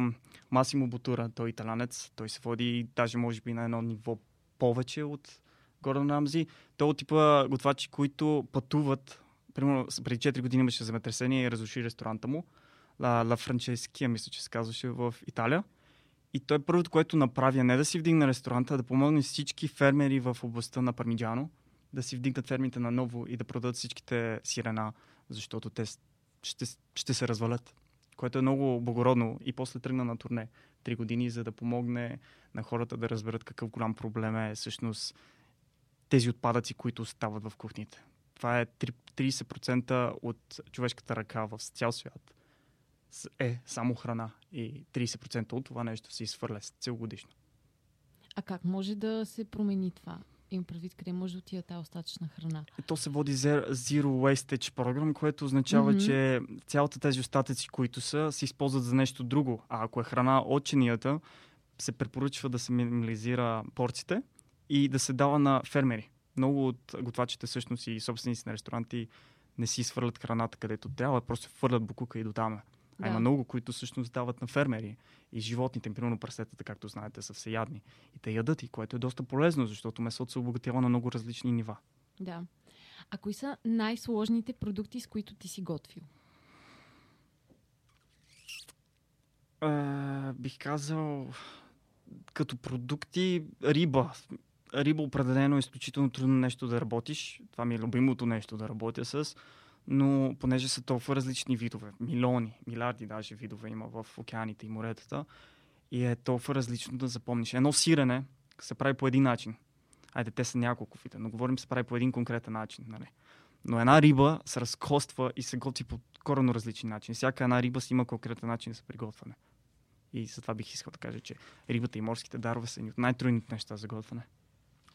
S16: Масимо Бутура, той е италянец. Той се води даже може би на едно ниво повече от Гордон Рамзи. Той е типа готвачи, които пътуват. Примерно преди 4 години имаше земетресение и разруши ресторанта му. Ла, Ла Франческия, мисля, че се казваше в Италия. И той първото, което направи, е не да си вдигне ресторанта, а да помогне всички фермери в областта на Пармиджано да си вдигнат фермите на ново и да продадат всичките сирена, защото те ще, ще се развалят. Което е много благородно. И после тръгна на турне три години, за да помогне на хората да разберат какъв голям проблем е всъщност тези отпадъци, които остават в кухните. Това е три- 30% от човешката ръка в цял свят е само храна. И 30% от това нещо се изхвърля целогодишно.
S6: А как може да се промени това? Им предвид къде може да отида тази остатъчна храна.
S16: И то се води Zero Wastage програм, което означава,
S6: Мгм.
S16: че цялата тези остатъци, които са, се използват за нещо друго. А ако е храна от чинията, се препоръчва да се минимализира порциите и да се дава на фермери. Много от готвачите всъщност и собственици на ресторанти не си свърлят храната където трябва, просто хвърлят букука и дотам. А
S6: Да.
S16: има много, които всъщност дават на фермери. И животните, примерно прасетата, както знаете, са всеядни. И те ядат и което е доста полезно, защото месото се обогатява на много различни нива.
S6: Да. А кои са най-сложните продукти, с които ти си готвил?
S16: А, бих казал, като продукти, риба. Риба определено е изключително трудно нещо да работиш. Това ми е любимото нещо да работя с. Но понеже са толкова различни видове, милиони, милиарди даже видове има в океаните и моретата, и е толкова различно да запомниш. Едно сирене се прави по един начин. Айде, те са няколко вида, но говорим се прави по един конкретен начин. Нали? Но една риба се разкоства и се готви по коренно различен начин. Всяка една риба си има конкретен начин за приготвяне. И затова бих искал да кажа, че рибата и морските дарове са едни от най-трудните неща за готвяне.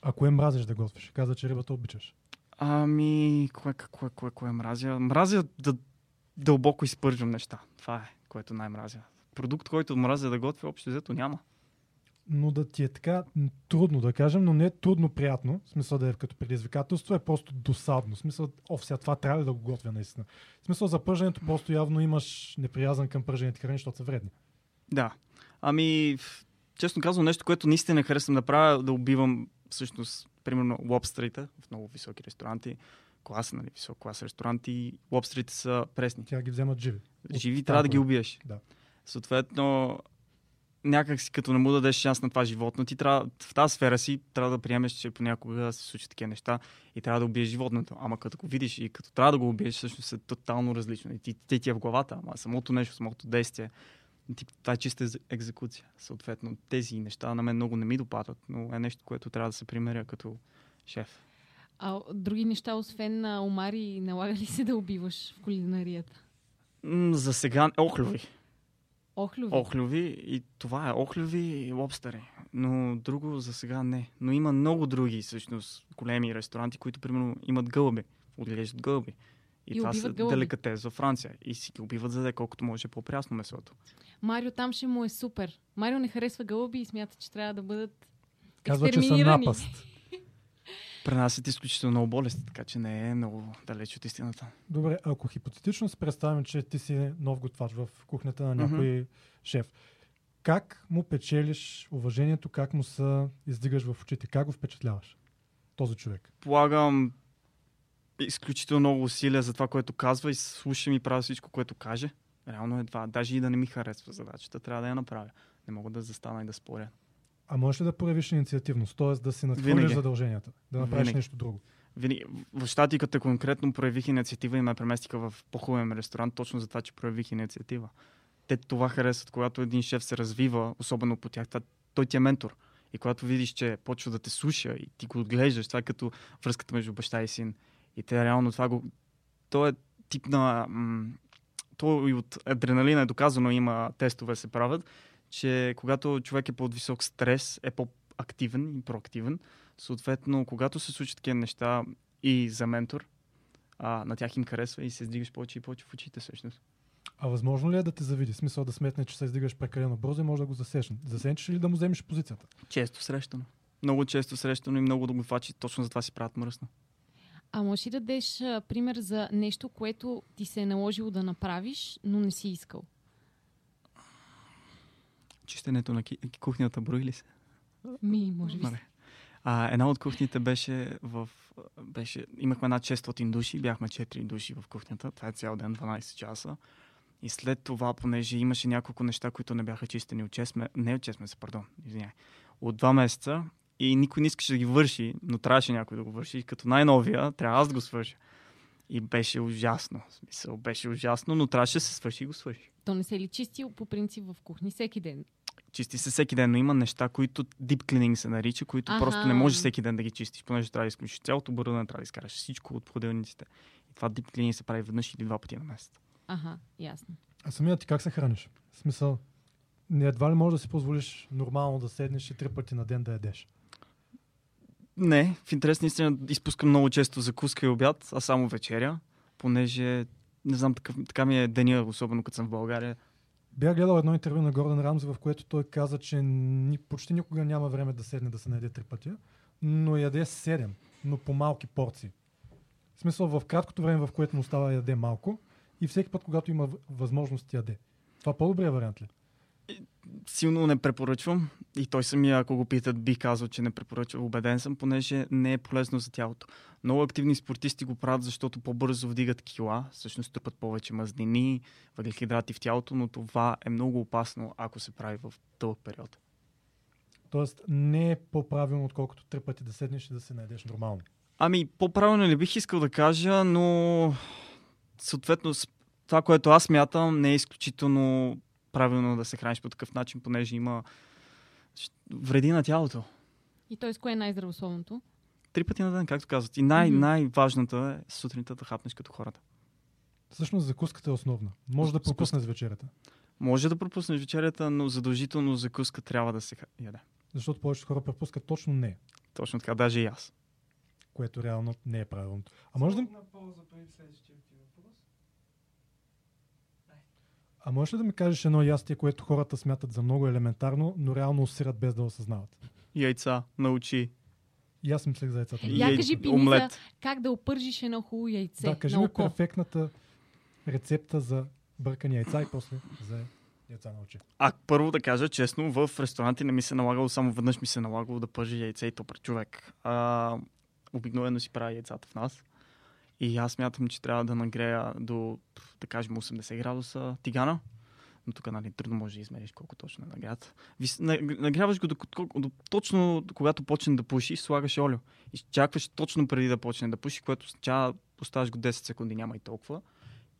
S5: А кое мразиш да готвиш? Каза, че рибата обичаш.
S16: Ами, кое, кое, кое, кое мразя? Мразя да дълбоко изпържвам неща. Това е, което най-мразя. Продукт, който мразя да готвя, общо взето няма.
S5: Но да ти е така трудно да кажем, но не е трудно приятно, в смисъл да е като предизвикателство, е просто досадно. В смисъл, о, сега това трябва да го готвя наистина? В смисъл за пърженето просто явно имаш неприязан към пържените храни, защото са вредни.
S16: Да. Ами, честно казвам, нещо, което наистина харесвам да правя, да убивам всъщност, примерно, лобстрите в много високи ресторанти, класа, нали, висок клас ресторанти, лобстрите са пресни.
S5: Тя ги вземат живи. От
S16: Живи трябва да ги убиеш.
S5: Да.
S16: Съответно, някак си като не му дадеш шанс на това животно, ти трябва в тази сфера си трябва да приемеш, че понякога се случат такива неща и трябва да убиеш животното. Ама като го видиш и като трябва да го убиеш, всъщност е тотално различно. И ти, ти, ти е в главата, ама самото нещо, самото действие, ти, това е чиста екзе- екзекуция. Съответно, тези неща на мен много не ми допадат, но е нещо, което трябва да се примеря като шеф.
S6: А други неща, освен на омари, налага ли се да убиваш в кулинарията?
S16: М, За сега охлюви.
S6: Охлюви?
S16: Охлюви и това е охлюви и лобстери. Но друго за сега не. Но има много други всъщност големи ресторанти, които примерно имат гълъби. Отглеждат гълъби. И,
S6: И
S16: това са
S6: гълъби.
S16: деликатес във Франция. И си ги убиват за да е колкото може по-прясно месото.
S6: Марио там ще му е супер. Марио не харесва гълъби и смята, че трябва да бъдат
S5: Казва, че са напаст.
S16: Пренасят изключително много болести, така че не е много далеч от истината.
S5: Добре, ако хипотетично се представим, че ти си нов готвач в кухнята на някой шеф, как му печелиш уважението, как му се издигаш в очите, как го впечатляваш този човек?
S16: Полагам изключително много усилия за това, което казва и слушам и правя всичко, което каже. Реално е това. Даже и да не ми харесва задачата, трябва да я направя. Не мога да застана и да споря.
S5: А можеш ли да проявиш инициативност, т.е. да си надхвърлиш
S16: Винаги.
S5: задълженията, да направиш
S16: Винаги.
S5: нещо друго?
S16: Винаги. В щатиката конкретно проявих инициатива и ме преместиха в по-хубавен ресторант, точно за това, че проявих инициатива. Те това харесват, когато един шеф се развива, особено по тях. Той ти е ментор. И когато видиш, че почва да те слуша и ти го отглеждаш, това е като връзката между баща и син. И те реално това го... То е тип на... М- то и от адреналина е доказано, има тестове се правят, че когато човек е под висок стрес, е по-активен и проактивен. Съответно, когато се случат такива неща и за ментор, а, на тях им харесва и се издигаш повече и повече в очите всъщност.
S5: А възможно ли е да те завиди? В смисъл да сметне, че се издигаш прекалено бързо и може да го засечне. Засечеш ли да му вземеш позицията?
S16: Често срещано. Много често срещано и много дългофачи точно за това си правят мръсно.
S6: А можеш ли да дадеш а, пример за нещо, което ти се е наложило да направиш, но не си искал?
S16: Чистенето на ки- кухнята брои ли се?
S6: Ми, може би.
S16: А, една от кухните беше в... Беше, имахме над 600 души, бяхме 4 души в кухнята. Това е цял ден, 12 часа. И след това, понеже имаше няколко неща, които не бяха чистени от 6 месеца, не от 6 месеца, пардон, извиняй, от 2 месеца и никой не искаше да ги върши, но трябваше някой да го върши. И като най-новия, трябва аз да го свърша. И беше ужасно. В смисъл, беше ужасно, но трябваше да се свърши и го свърши.
S6: То не се ли чисти по принцип в кухни всеки ден?
S16: Чисти се всеки ден, но има неща, които deep cleaning се нарича, които
S6: Аха.
S16: просто не можеш всеки ден да ги чистиш, понеже трябва да изключиш цялото оборудване, трябва да изкараш всичко от ходилниците. И това deep cleaning се прави веднъж или два пъти на месец.
S6: Аха, ясно.
S5: А самият ти как се храниш? В смисъл, не едва ли можеш да си позволиш нормално да седнеш и три пъти на ден да ядеш?
S16: Не, в интерес на истина изпускам много често закуска и обяд, а само вечеря, понеже не знам, такъв, така ми е деня, особено като съм в България.
S5: Бях гледал едно интервю на Гордон Рамзи, в което той каза, че ни, почти никога няма време да седне да се наеде три пъти, но яде седем, но по малки порции. В смисъл, в краткото време, в което му става яде малко и всеки път, когато има възможност яде. Това по-добрият вариант ли?
S16: Силно не препоръчвам и той самия, ако го питат, би казал, че не препоръчва. Убеден съм, понеже не е полезно за тялото. Много активни спортисти го правят, защото по-бързо вдигат кила, всъщност трупат повече мазнини, въглехидрати в тялото, но това е много опасно, ако се прави в дълъг период.
S5: Тоест, не е по-правилно, отколкото три пъти да седнеш и да се наедеш нормално.
S16: Ами, по-правилно не бих искал да кажа, но съответно това, което аз мятам, не е изключително правилно да се храниш по такъв начин, понеже има вреди на тялото.
S6: И т.е. кое е най-здравословното?
S16: Три пъти на ден, както казват. И най-
S6: Мгм.
S16: най-важната е сутринта да хапнеш като хората.
S5: Всъщност закуската е основна. Може да пропуснеш вечерята.
S16: Може да пропуснеш вечерята, но задължително закуска трябва да се яде.
S5: Защото повечето хора пропускат точно не,
S16: Точно така, даже и аз.
S5: което реално не е правилното. А може да, а можеш ли да ми кажеш едно ястие, което хората смятат за много елементарно, но реално усират без да осъзнават?
S16: Яйца, научи.
S5: И аз мислех за яйцата.
S6: Я кажи пини за как да опържиш едно хубаво яйце
S5: Да, кажи
S6: на
S5: ми перфектната рецепта за бъркани яйца и после за яйца на очи.
S16: А първо да кажа честно, в ресторанти не ми се налагало, само веднъж ми се налагало да пържи яйце и то пред човек. А, обикновено си правя яйцата в нас. И аз мятам, че трябва да нагрея до, да кажем, 80 градуса тигана. Но тук нали, трудно може да измериш колко точно е нагрят. Вис- на- Нагряваш го до, до, до, точно когато почне да пуши, слагаш олио. И чакваш точно преди да почне да пуши, което означава, оставаш го 10 секунди, няма и толкова.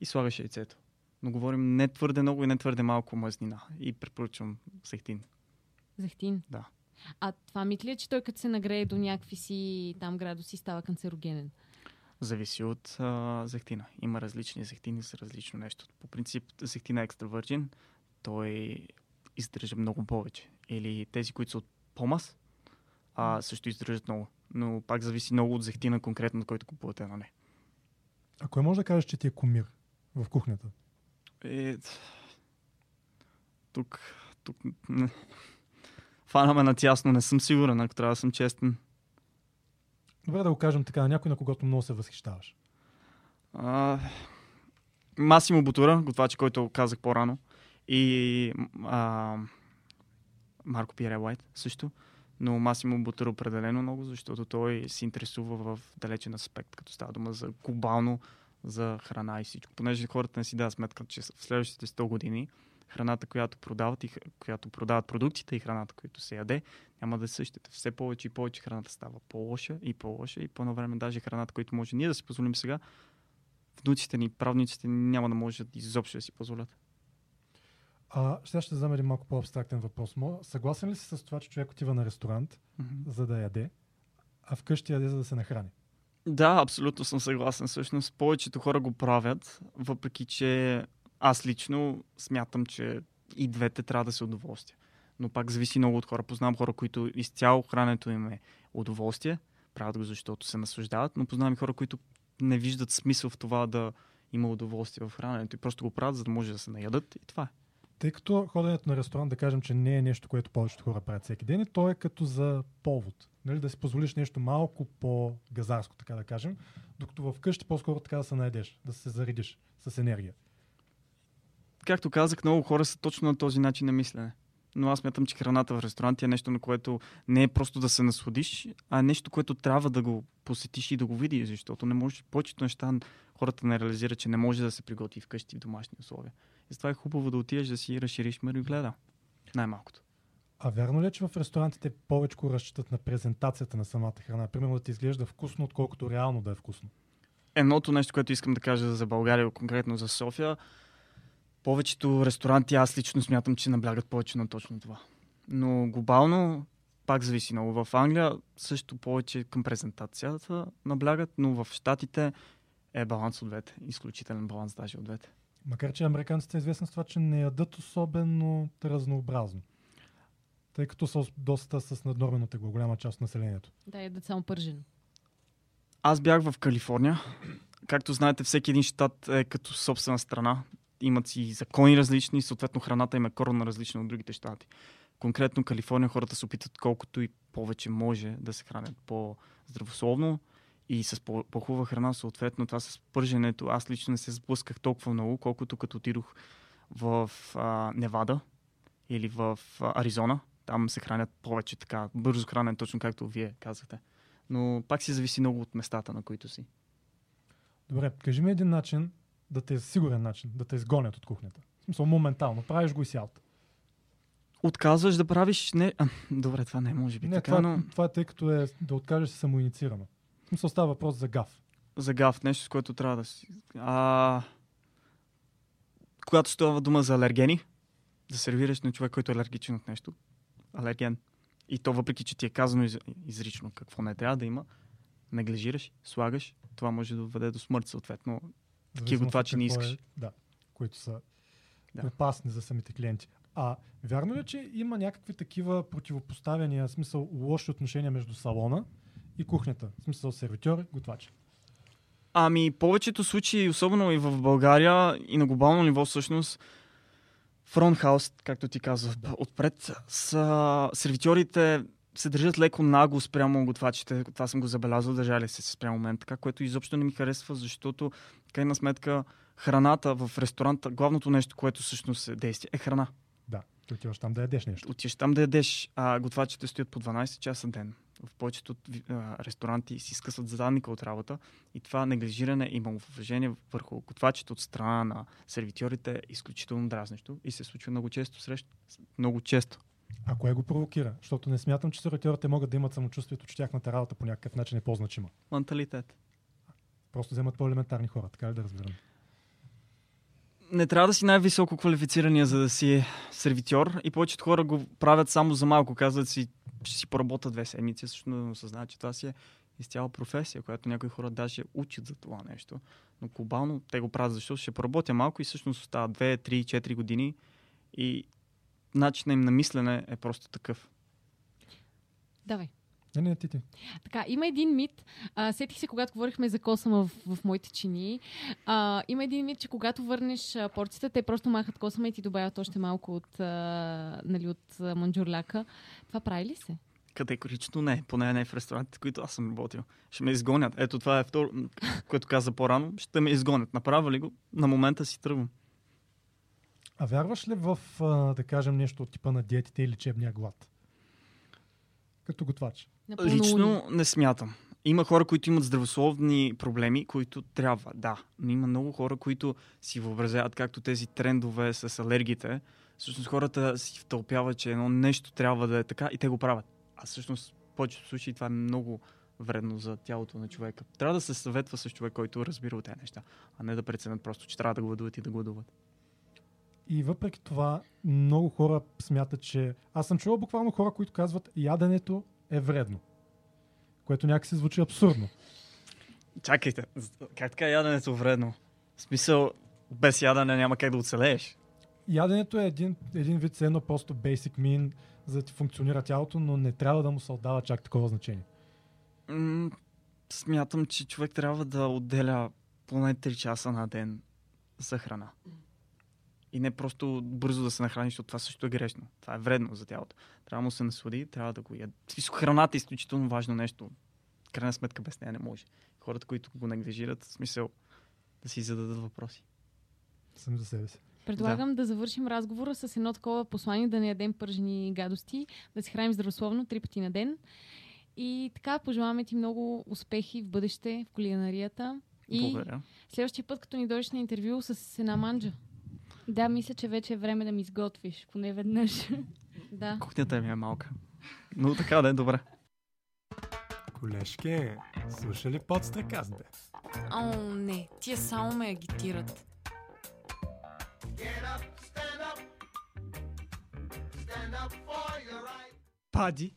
S16: И слагаш яйцето. Но говорим не твърде много и не твърде малко мазнина. И препоръчвам сехтин.
S6: Зехтин.
S16: Да.
S6: А това мисли ли е, че той като се нагрее до някакви си там градуси става канцерогенен?
S16: Зависи от а, зехтина. Има различни зехтини за различно нещо. По принцип, зехтина екстра върджин, той издържа много повече. Или тези, които са от помас, а, също издържат много. Но пак зависи много от зехтина конкретно, който купувате на не.
S5: А кой може да кажеш, че ти е кумир в кухнята?
S16: Е, тук, тук не. Фанаме на тясно, не съм сигурен, ако трябва да съм честен.
S5: Добре да го кажем така, някой на когото много се възхищаваш.
S16: А, Масимо Бутура, готвач, който казах по-рано. И а, Марко Пиере Уайт също. Но Масимо Бутура определено много, защото той се интересува в далечен аспект, като става дума за глобално, за храна и всичко. Понеже хората не си дадат сметка, че в следващите 100 години храната, която продават, и, която продават продуктите и храната, която се яде, няма да е същата. Все повече и повече храната става по-лоша и по-лоша и по едно време даже храната, която може ние да си позволим сега, внуците ни, правниците ни няма да можат изобщо да си позволят.
S5: А, сега ще задам един малко по-абстрактен въпрос. Мо- Съгласен ли си с това, че човек отива на ресторант,
S16: Мгм.
S5: за да яде, а вкъщи яде, за да се нахрани?
S16: Да, абсолютно съм съгласен. Всъщност повечето хора го правят, въпреки че аз лично смятам, че и двете трябва да се удоволствие. Но пак зависи много от хора. Познавам хора, които изцяло храненето им е удоволствие, правят го защото се наслаждават, но познавам и хора, които не виждат смисъл в това да има удоволствие в храненето и просто го правят, за да може да се наядат и това е.
S5: Тъй като ходенето на ресторант, да кажем, че не е нещо, което повечето хора правят всеки ден, то е като за повод. Нали, да си позволиш нещо малко по-газарско, така да кажем, докато вкъщи по-скоро така да се наедеш, да се заредиш с енергия.
S16: Както казах, много хора са точно на този начин на мислене. Но аз мятам, че храната в ресторанти е нещо, на което не е просто да се насладиш, а е нещо, което трябва да го посетиш и да го видиш, защото не може, повечето неща хората не реализират, че не може да се приготви вкъщи в домашни условия. И затова е хубаво да отидеш да си разшириш мирогледа. Най-малкото.
S5: А вярно ли е, че в ресторантите повече разчитат на презентацията на самата храна? Примерно да ти изглежда вкусно, отколкото реално да е вкусно.
S16: Едното нещо, което искам да кажа за България, конкретно за София, повечето ресторанти аз лично смятам, че наблягат повече на точно това. Но глобално пак зависи много. В Англия също повече към презентацията наблягат, но в Штатите е баланс от двете. Изключителен баланс даже от двете.
S5: Макар, че американците са известни с това, че не ядат особено разнообразно. Тъй като са доста с наднормено тегло, голяма част от населението.
S6: Да, ядат само пържено.
S16: Аз бях в Калифорния. Както знаете, всеки един щат е като собствена страна. Имат си закони различни, съответно храната им е коренно различна от другите щати. Конкретно Калифорния хората се опитат колкото и повече може да се хранят по-здравословно и с по-хубава храна, съответно това с пърженето. Аз лично не се сблъсках толкова много, колкото като отидох в а, Невада или в а, Аризона. Там се хранят повече така, бързо хранен, точно както вие казахте. Но пак си зависи много от местата, на които си.
S5: Добре, кажи ми един начин, да те е сигурен начин, да те изгонят от кухнята. В смисъл, моментално. Правиш го и сялта.
S16: Отказваш да правиш... Не... А, добре, това не е може би
S5: не,
S16: така,
S5: това,
S16: но...
S5: това е тъй като е да откажеш самоинициирано. В смисъл става въпрос за гаф.
S16: За гаф, нещо с което трябва да си... А... Когато става дума за алергени, да сервираш на човек, който е алергичен от нещо, алерген, и то въпреки, че ти е казано из, изрично какво не трябва да има, неглижираш, слагаш, това може да доведе до смърт, съответно. Такива готвачи не искаш.
S5: Е, да, които са да. опасни за самите клиенти. А вярно ли, е, че има някакви такива противопоставяния, в смисъл лоши отношения между салона и кухнята? В смисъл сервитьор, готвач?
S16: Ами, повечето случаи, особено и в България и на глобално ниво всъщност, фронтхаус, както ти казах, да. отпред, са сервитьорите се държат леко нагло спрямо готвачите. Това съм го забелязал, държали се спрямо мен, така, което изобщо не ми харесва, защото, крайна сметка, храната в ресторанта, главното нещо, което всъщност е действие, е храна.
S5: Да, ти отиваш там да ядеш нещо.
S16: Отиваш там да ядеш, а готвачите стоят по 12 часа ден. В повечето а, ресторанти си скъсват зададника от работа и това неглижиране и уважение върху готвачите от страна на сервитьорите е изключително дразнещо и се случва много често срещу. Много често.
S5: А кое го провокира? Защото не смятам, че сервитьорите могат да имат самочувствието, че тяхната работа по някакъв начин е по-значима.
S16: Менталитет.
S5: Просто вземат по-елементарни хора, така ли да разбирам?
S16: не трябва да си най-високо квалифицирания, за да си сервитьор. И повечето хора го правят само за малко. Казват си, ще си поработя две седмици, също осъзнават, че това си е изцяла професия, която някои хора даже учат за това нещо. Но глобално те го правят, защото ще поработя малко и всъщност остават 2, 3, 4 години и начинът им на мислене е просто такъв.
S6: Давай.
S5: Не, не, ти, ти.
S6: Така, има един мит. А, сетих се, когато говорихме за косама в, в моите чини. А, има един мит, че когато върнеш а, порцията, те просто махат косама и ти добавят още малко от, а, нали, от а, манджурляка. Това прави ли се?
S16: Категорично не. Поне не в ресторантите, които аз съм работил. Ще ме изгонят. Ето това е второ, което каза по-рано. Ще ме изгонят. Направя ли го? На момента си тръгвам.
S5: А вярваш ли в, да кажем, нещо от типа на диетите или лечебния глад? Като готвач.
S16: Лично не смятам. Има хора, които имат здравословни проблеми, които трябва, да. Но има много хора, които си въобразяват както тези трендове с алергите. Всъщност хората си втълпяват, че едно нещо трябва да е така и те го правят. А всъщност в повечето случаи това е много вредно за тялото на човека. Трябва да се съветва с човек, който разбира от тези неща, а не да преценят просто, че трябва да гладуват и да гладуват.
S5: И въпреки това, много хора смятат, че... Аз съм чувал буквално хора, които казват, яденето е вредно. Което някакси звучи абсурдно.
S16: Чакайте, как така яденето е вредно? В смисъл, без ядене няма как да оцелееш.
S5: Яденето е един, един вид едно просто basic mean, за да ти функционира тялото, но не трябва да му се отдава чак такова значение.
S16: М- смятам, че човек трябва да отделя поне 3 часа на ден за храна. И не просто бързо да се нахраниш, защото това също е грешно. Това е вредно за тялото. Трябва да му се наслади, трябва да го смисъл, Храната е изключително важно нещо. Крайна сметка без нея не може. Хората, които го неглижират, в смисъл да си зададат въпроси.
S5: Сами за себе си.
S6: Предлагам да. да завършим разговора с едно такова послание, да не ядем пържени гадости, да се храним здравословно три пъти на ден. И така, пожелаваме ти много успехи в бъдеще в кулинарията. И
S16: Благодаря.
S6: следващия път, като ни дойдеш на интервю с една манджа.
S17: Да, мисля, че вече е време да ми изготвиш, поне веднъж.
S6: да.
S16: Кухнята ми е малка. Но така да е добре.
S5: Колешки, слуша ли подстреказбе?
S3: О, не, тия само ме агитират.
S4: Пади.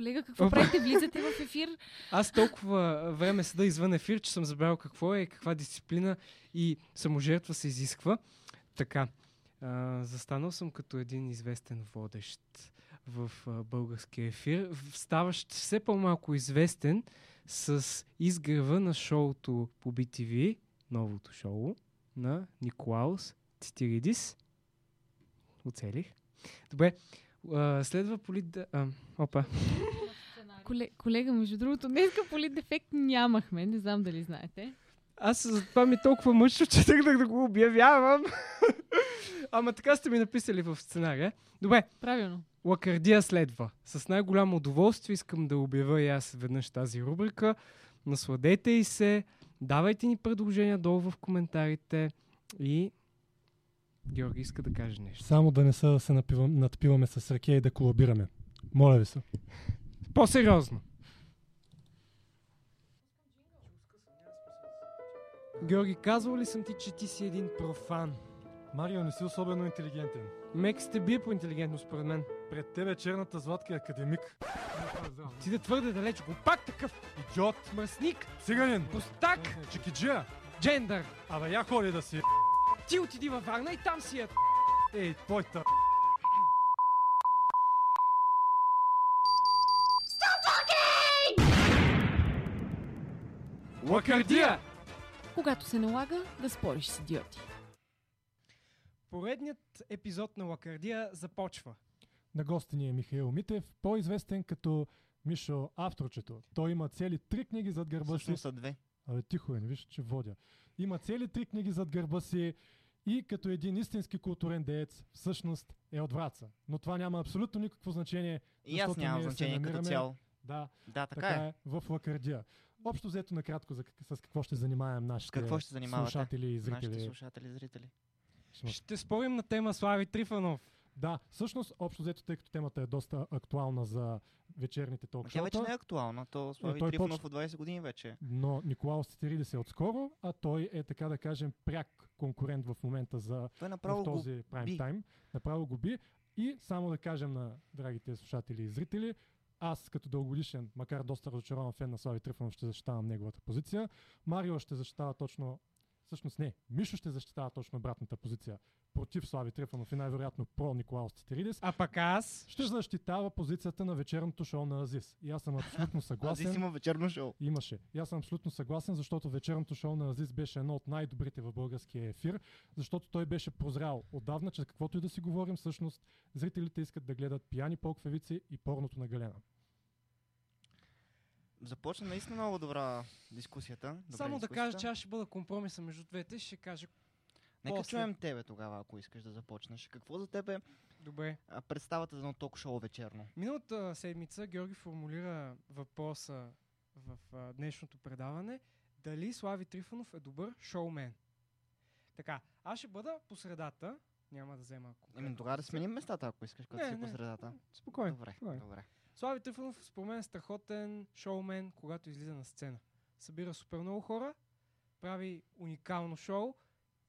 S6: Колега, какво правите? Влизате в ефир?
S4: Аз толкова време седа извън ефир, че съм забрал какво е, каква дисциплина и саможертва се изисква. Така, а, застанал съм като един известен водещ в а, българския ефир, ставащ все по-малко известен с изгрева на шоуто по BTV, новото шоу на Николаус Цитиридис. Оцелих. Добре, а, следва полит... А, опа.
S6: Коле, колега, между другото, днеска политдефект нямахме. Не знам дали знаете.
S4: Аз за това ми е толкова мъчно, че тръгнах да го обявявам. Ама така сте ми написали в сценария. Добре.
S6: Правилно.
S4: Лакардия следва. С най-голямо удоволствие искам да обявя и аз веднъж тази рубрика. Насладете и се. Давайте ни предложения долу в коментарите. И Георги иска да каже нещо.
S5: Само да не са да се напивам, надпиваме с ръке и да колабираме. Моля ви се.
S4: По-сериозно. Георги, казвал ли съм ти, че ти си един профан?
S5: Марио, не си особено интелигентен.
S4: Мек сте бие по интелигентност, според мен.
S5: Пред тебе черната златка е академик.
S4: Ти да твърде далеч. Го пак такъв.
S5: Идиот!
S4: Мръсник!
S5: Циганин!
S4: Пустак!
S5: Чикиджия!
S4: Джендър!
S5: Абе, я ходи да си...
S4: Ти отиди във Варна и там си я...
S5: Ей, твоята...
S4: Лакардия!
S6: Когато се налага, да спориш с идиоти.
S4: Поредният епизод на Лакардия започва.
S5: На гости ни е Михаил Митев, по-известен като Мишо Авторчето. Той има цели три книги зад гърба си.
S18: Са две.
S5: Абе, тихо е, не виж, че водя. Има цели три книги зад гърба си и като един истински културен деец, всъщност е от Враца. Но това няма абсолютно никакво значение.
S18: И аз
S5: защото
S18: нямам
S5: ние се
S18: значение като
S5: намираме-
S18: цяло.
S5: Да,
S18: Да, така е.
S5: В Лакардия. Общо взето накратко, за, с какво ще занимаем нашите
S18: Какво ще
S5: слушатели и зрители.
S18: Нашите слушатели и зрители.
S4: Ще спорим на тема Слави Трифанов.
S5: Да, всъщност, общо взето, тъй като темата е доста актуална за вечерните
S18: Тя
S5: ток-шоута.
S18: вече не е актуална. То Слави
S5: той
S18: Трифонов
S5: почна-
S18: от 20 години вече.
S5: Но Николаус Цитиридис е отскоро, а той е, така да кажем, пряк конкурент в момента за
S18: Той направо
S5: в този прайм тайм. Направо го би. И само да кажем на драгите слушатели и зрители, аз като дългогодишен, макар доста разочарован фен на Слави Трифонов, ще защитавам неговата позиция. Марио ще защитава точно Всъщност не, Мишо ще защитава точно обратната позиция против Слави Трифонов и най-вероятно про Николаус Цитиридис.
S4: А пък аз
S5: ще защитава позицията на вечерното шоу на Азис. И аз съм абсолютно съгласен.
S18: Азис има вечерно шоу.
S5: Имаше. И аз съм абсолютно съгласен, защото вечерното шоу на Азис беше едно от най-добрите в българския ефир, защото той беше прозрял отдавна, че каквото и да си говорим, всъщност зрителите искат да гледат пияни полквевици и порното на Галена.
S18: Започна наистина много добра дискусията. Добра
S4: Само да
S18: дискусията.
S4: кажа, че аз ще бъда компромиса между двете. Ще кажа
S18: Нека
S4: после.
S18: чуем тебе тогава, ако искаш да започнеш. Какво за теб е
S4: Добре.
S18: представата за едно ток-шоу вечерно?
S4: Миналата седмица Георги формулира въпроса в а, днешното предаване дали Слави Трифонов е добър шоумен. Така, аз ще бъда по средата. Няма да взема
S18: Еми, тогава да сменим местата, ако искаш, като
S4: Не,
S18: си по
S4: не.
S18: средата.
S4: Спокойно.
S18: Добре,
S4: спокойно.
S18: добре.
S4: Слави Трифонов според мен е страхотен шоумен, когато излиза на сцена. Събира супер много хора, прави уникално шоу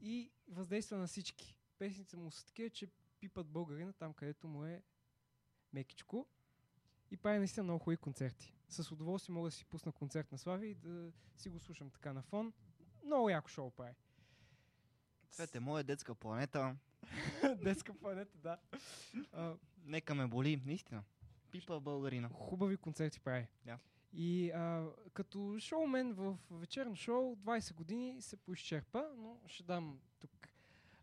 S4: и въздейства на всички. Песните му са такива, че пипат българина там, където му е мекичко. И прави наистина много хубави концерти. С удоволствие мога да си пусна концерт на Слави и да си го слушам така на фон. Много яко шоу прави.
S18: Цвете, моя детска планета.
S4: Детска планета, да. А,
S18: Нека ме боли, наистина. Пипа българина.
S4: Хубави концерти прави.
S18: Да.
S4: И а, като шоумен в вечерно шоу 20 години се поизчерпа, но ще дам тук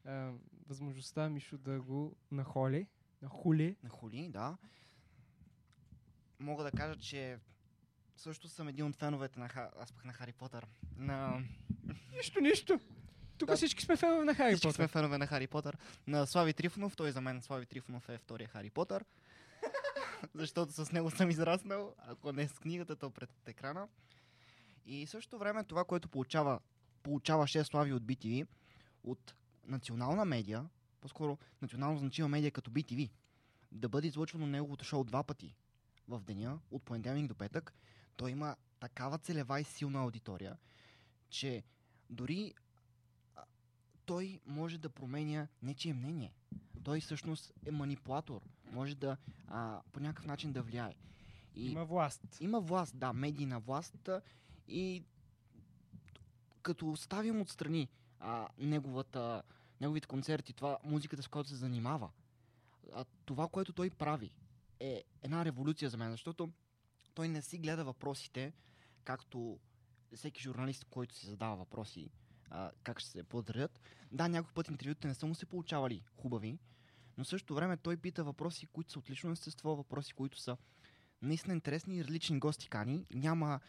S4: а, възможността Мишо да го нахоли. Нахули.
S18: Нахули, да. Мога да кажа, че също съм един от феновете на, Ха... аз пък на Хари Потър. На...
S4: Нищо, нищо. Тук всички сме фенове на Хари
S18: Всички
S4: Потър.
S18: сме фенове на Хари Потър. На Слави Трифонов, той за мен Слави Трифонов е втория Хари Потър. Защото с него съм израснал, ако не с книгата, то пред екрана. И в същото време това, което получава, получаваше Слави от BTV, от национална медия, по-скоро национално значима медия като BTV, да бъде излъчвано неговото шоу два пъти в деня, от понеделник до петък, той има такава целева и силна аудитория, че дори той може да променя нечие мнение. Той всъщност е манипулатор. Може да а, по някакъв начин да влияе. И
S4: Има власт.
S18: Има власт, да, медийна власт. И като оставим отстрани а, неговата, неговите концерти, това, музиката, с която се занимава, а, това, което той прави, е една революция за мен, защото той не си гледа въпросите, както всеки журналист, който си задава въпроси, а, как ще се подредят. Да, някой път интервюта не са му се получавали хубави, но в същото време той пита въпроси, които са от лично естество, въпроси, които са наистина интересни и различни гости кани. Няма...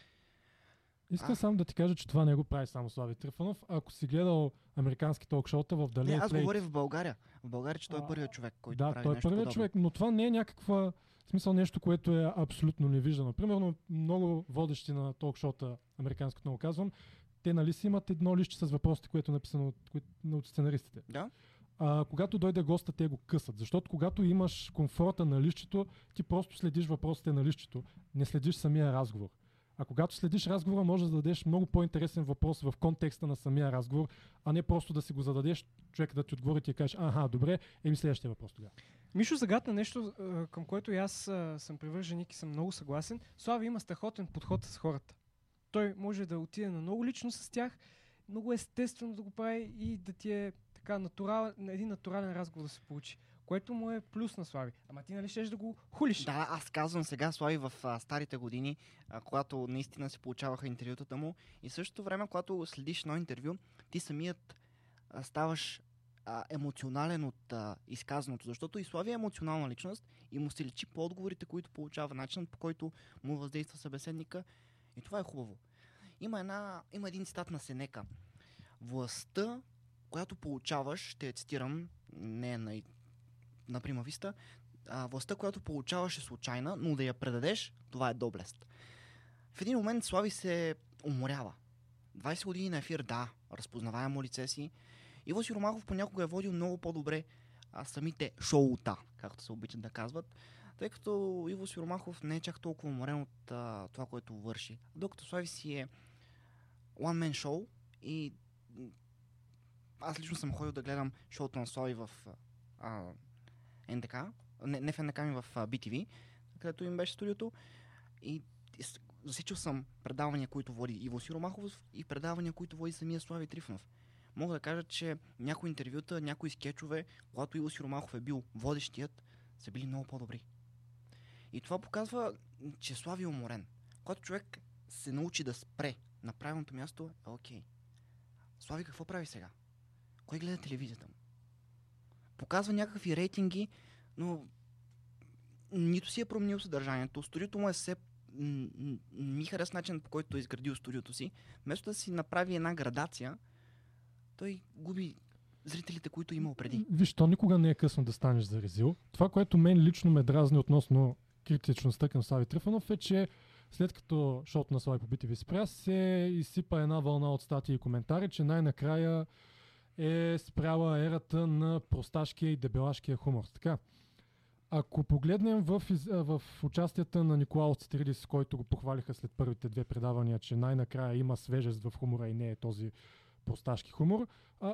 S5: Искам само да ти кажа, че това не го прави само Слави Трифонов. Ако си гледал американски ток-шоута в Далей
S18: Не, аз говоря в България. В България, че той е първият човек, който
S5: да,
S18: прави
S5: той е първият човек, но това не е някаква смисъл нещо, което е абсолютно невиждано. Примерно много водещи на ток-шоута, американското много казвам, те нали си имат едно лище с въпросите, което е написано от, кои- от сценаристите.
S18: Да.
S5: А, когато дойде госта, те го късат. Защото когато имаш комфорта на лището, ти просто следиш въпросите на лището, не следиш самия разговор. А когато следиш разговора, може да зададеш много по-интересен въпрос в контекста на самия разговор, а не просто да си го зададеш, човек да ти отговори и ти кажеш, аха, добре, еми следващия въпрос тогава.
S4: Мишо загадна нещо, към което и аз съм привърженик и съм много съгласен. Слави има страхотен подход с хората. Той може да отиде на много лично с тях, много естествено да го прави и да ти е така натурал, на един натурален разговор да се получи. Което му е плюс на Слави. Ама ти нали щеш да го хулиш?
S18: Да, аз казвам сега, Слави, в а, старите години, а, когато наистина се получаваха интервютата му и същото време, когато следиш едно интервю, ти самият а, ставаш а, емоционален от а, изказаното, защото и Слави е емоционална личност и му се личи по отговорите, които получава, начинът по който му въздейства събеседника и това е хубаво. Има, една, има един цитат на Сенека. Властта, която получаваш, ще я цитирам, не е на, на Прима Виста, а, властта, която получаваш е случайна, но да я предадеш, това е доблест. В един момент Слави се уморява. 20 години на ефир, да, разпознаваемо лице си. Иво Сиромахов понякога е водил много по-добре а, самите шоута, както се обичат да казват, тъй като Иво Сиромахов не е чак толкова уморен от а, това, което върши. Докато Слави си е one man шоу и аз лично съм ходил да гледам шоуто на Слави в а, НДК, не, не в НДК, ми в а, BTV, където им беше студиото. И с- засичал съм предавания, които води Иво Сиромахов и предавания, които води самия Слави Трифонов. Мога да кажа, че някои интервюта, някои скетчове, когато Иво Сиромахов е бил водещият, са били много по-добри. И това показва, че Слави е уморен. Когато човек се научи да спре на правилното място, е окей. Слави какво прави сега? Кой гледа телевизията му? Показва някакви рейтинги, но нито си е променил съдържанието. Студиото му е все... Ми хареса начин, по който е изградил студиото си. Вместо да си направи една градация, той губи зрителите, които е имал преди.
S5: Виж, то никога не е късно да станеш за резил. Това, което мен лично ме дразни относно критичността към Слави Трифонов е, че след като шоуто на Слави по BTV спря, се изсипа една вълна от статии и коментари, че най-накрая е спряла ерата на просташкия и дебелашкия хумор. Така, ако погледнем в, в участията на Николаус Цитиридис, който го похвалиха след първите две предавания, че най-накрая има свежест в хумора и не е този просташки хумор,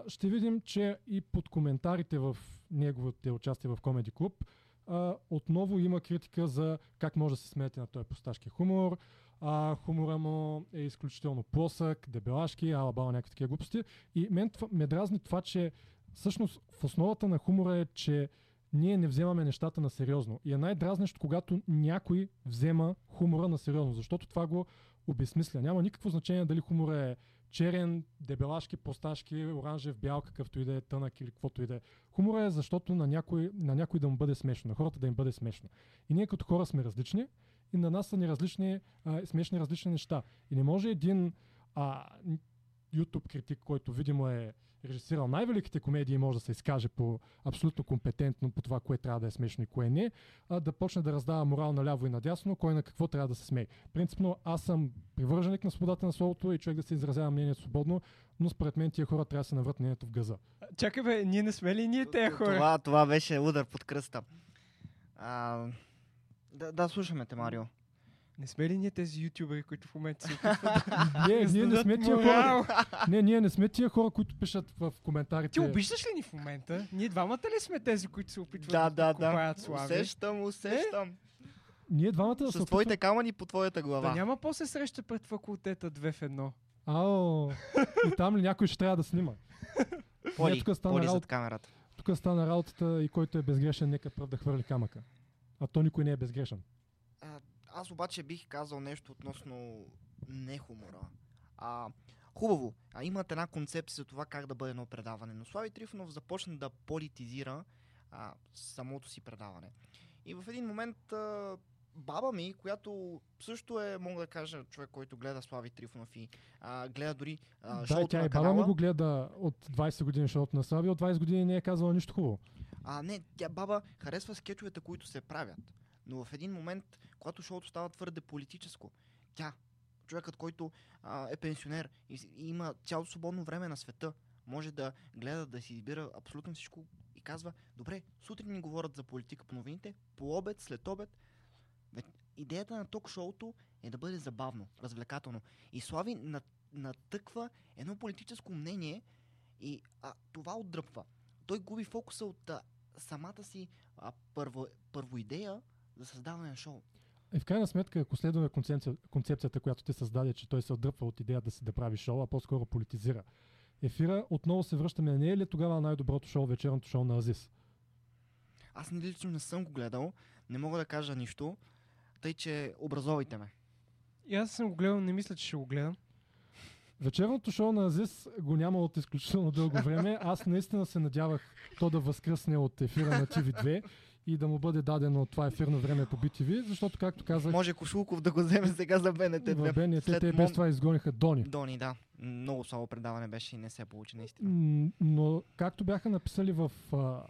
S5: ще видим, че и под коментарите в неговите участия в Комеди Клуб а, отново има критика за как може да се смеете на този просташки хумор. А, хумора му е изключително плосък, дебелашки, алабала, някакви такива глупости. И мен това, ме дразни това, че всъщност в основата на хумора е, че ние не вземаме нещата на сериозно. И е най-дразнещо, когато някой взема хумора на сериозно, защото това го обезсмисля. Няма никакво значение дали хумор е черен, дебелашки, просташки, оранжев, бял, какъвто и да е, тънък или каквото и да е. Хумор е защото на някой, на някой да му бъде смешно, на хората да им бъде смешно. И ние като хора сме различни и на нас са ни различни, а, смешни различни неща. И не може един а, YouTube критик, който видимо е режисирал най-великите комедии може да се изкаже по абсолютно компетентно по това, кое трябва да е смешно и кое не, а да почне да раздава морал наляво и надясно, кой на какво трябва да се смее. Принципно аз съм привърженик на свободата на словото и човек да се изразява мнение свободно, но според мен тия хора трябва да се наврат мнението в газа.
S4: Чакай бе, ние не сме ли ние тези хора?
S18: Това, това беше удар под кръста. А, да, да, слушаме те, Марио.
S4: Не сме ли ние тези ютубери, които в момента се опитват
S5: Не,
S4: да
S5: ние не сме тия хора. Не, ние не сме тия хора, които пишат в коментарите.
S4: Ти обиждаш ли ни в момента? Ние двамата ли сме тези, които се опитват
S18: Да,
S4: да,
S18: да, да. Усещам, усещам.
S5: Ние двамата се
S18: С твоите камъни по твоята глава.
S4: Да няма после среща пред факултета 2 в 1.
S5: Ао, и там ли някой ще трябва да снима?
S18: Поли,
S5: Не, тук стана
S18: поли зад
S5: работа-
S18: камерата.
S5: Тук стана работата и който е безгрешен, нека пръв да хвърли камъка. А то никой не е безгрешен.
S18: Аз обаче бих казал нещо относно не хумора. А, хубаво, а имат една концепция за това как да бъде едно предаване, но Слави Трифонов започна да политизира а, самото си предаване. И в един момент а, баба ми, която също е, мога да кажа, човек, който гледа Слави Трифонов и а, гледа дори а,
S5: да,
S18: шоуто
S5: тя
S18: на
S5: и баба ми го гледа от 20 години шоуто на Слави, от 20 години не е казала нищо хубаво.
S18: А, не, тя баба харесва скетчовете, които се правят. Но в един момент, когато шоуто става твърде политическо, тя, човекът, който а, е пенсионер и, и има цялото свободно време на света, може да гледа, да си избира абсолютно всичко и казва, добре, сутрин ни говорят за политика по новините, по обед, след обед. Бе, Идеята на ток-шоуто е да бъде забавно, развлекателно. И Слави на- натъква едно политическо мнение и а, това отдръпва. Той губи фокуса от а, самата си а, първо, първо идея за създаване на шоу.
S5: И в крайна сметка, ако следваме концепция, концепцията, която ти създаде, че той се отдръпва от идеята си да прави шоу, а по-скоро политизира. Ефира, отново се връщаме. Не е ли тогава най-доброто шоу, вечерното шоу на Азис?
S18: Аз не лично не съм го гледал, не мога да кажа нищо, тъй че образовайте ме.
S4: И аз съм го гледал, не мисля, че ще го гледам.
S5: Вечерното шоу на Азис го няма от изключително дълго време. Аз наистина се надявах то да възкръсне от ефира на TV2 и да му бъде дадено това ефирно време по BTV, защото, както казах,
S18: Може Кошулков да го вземе сега за БНТ.
S5: в БНТ
S18: След
S5: те без това изгониха Дони.
S18: Дони, да. Много слабо предаване беше и не се получи наистина.
S5: Но както бяха написали в... А,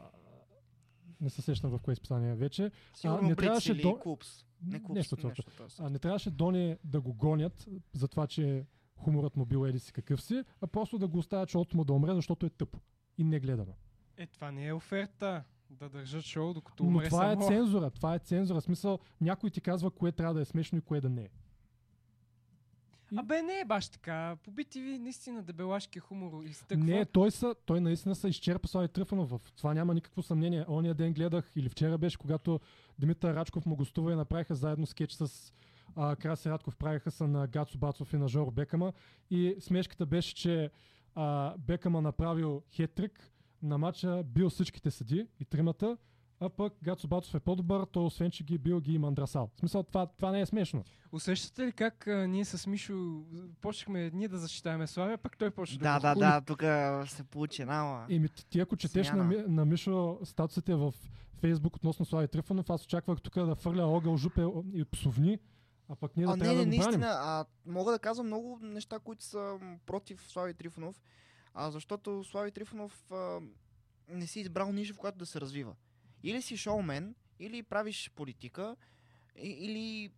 S5: не се сещам в кое изписание вече.
S18: Сигурно
S5: не
S18: Блиц
S5: трябваше
S18: или
S5: До-
S18: Купс. Не Купс,
S5: нещо
S18: нещо този
S5: А, не трябваше Дони да го гонят за това, че хуморът му бил еди си какъв си, а просто да го оставят шоуто му да умре, защото е тъпо и не гледано.
S4: Е, това не е оферта. Да държат шоу, докато
S5: Но
S4: умре
S5: това
S4: само.
S5: е цензура. Това е цензура. Смисъл, някой ти казва кое трябва да е смешно и кое да не е.
S4: Абе, не е баш така. По BTV наистина дебелашки хумор изтъква.
S5: Не, той, са, той наистина се изчерпа Слави Трифонов. Това няма никакво съмнение. Ония ден гледах, или вчера беше, когато Димитър Рачков му гостува и направиха заедно скетч с а, Краси Радков. Правиха се на Гацо Бацов и на Жоро Бекама. И смешката беше, че а, Бекама направил хетрик на матча, бил всичките съди и тримата, а пък Гацо Бацов е по-добър, той освен, че ги е бил ги и мандрасал. В смисъл, това, това не е смешно.
S4: Усещате ли как а, ние с Мишо почнахме ние да защитаваме Славия, пък той почна
S18: Да,
S4: да,
S18: да, да, тук се получи ама-
S5: Еми, ти- ти ако четеш на,
S18: Смяна.
S5: На Мишо статусите в Фейсбук относно Слави Трифонов, аз очаквах тук да фърля огъл, жупе и псовни, а пък ние да
S18: А, не,
S5: трябва
S18: не,
S5: да го браним.
S18: наистина, а, мога да казвам много неща, които са против Слави Трифонов, а, защото Слави Трифонов а, не си избрал ниша, в която да се развива. Или си шоумен, или правиш политика, или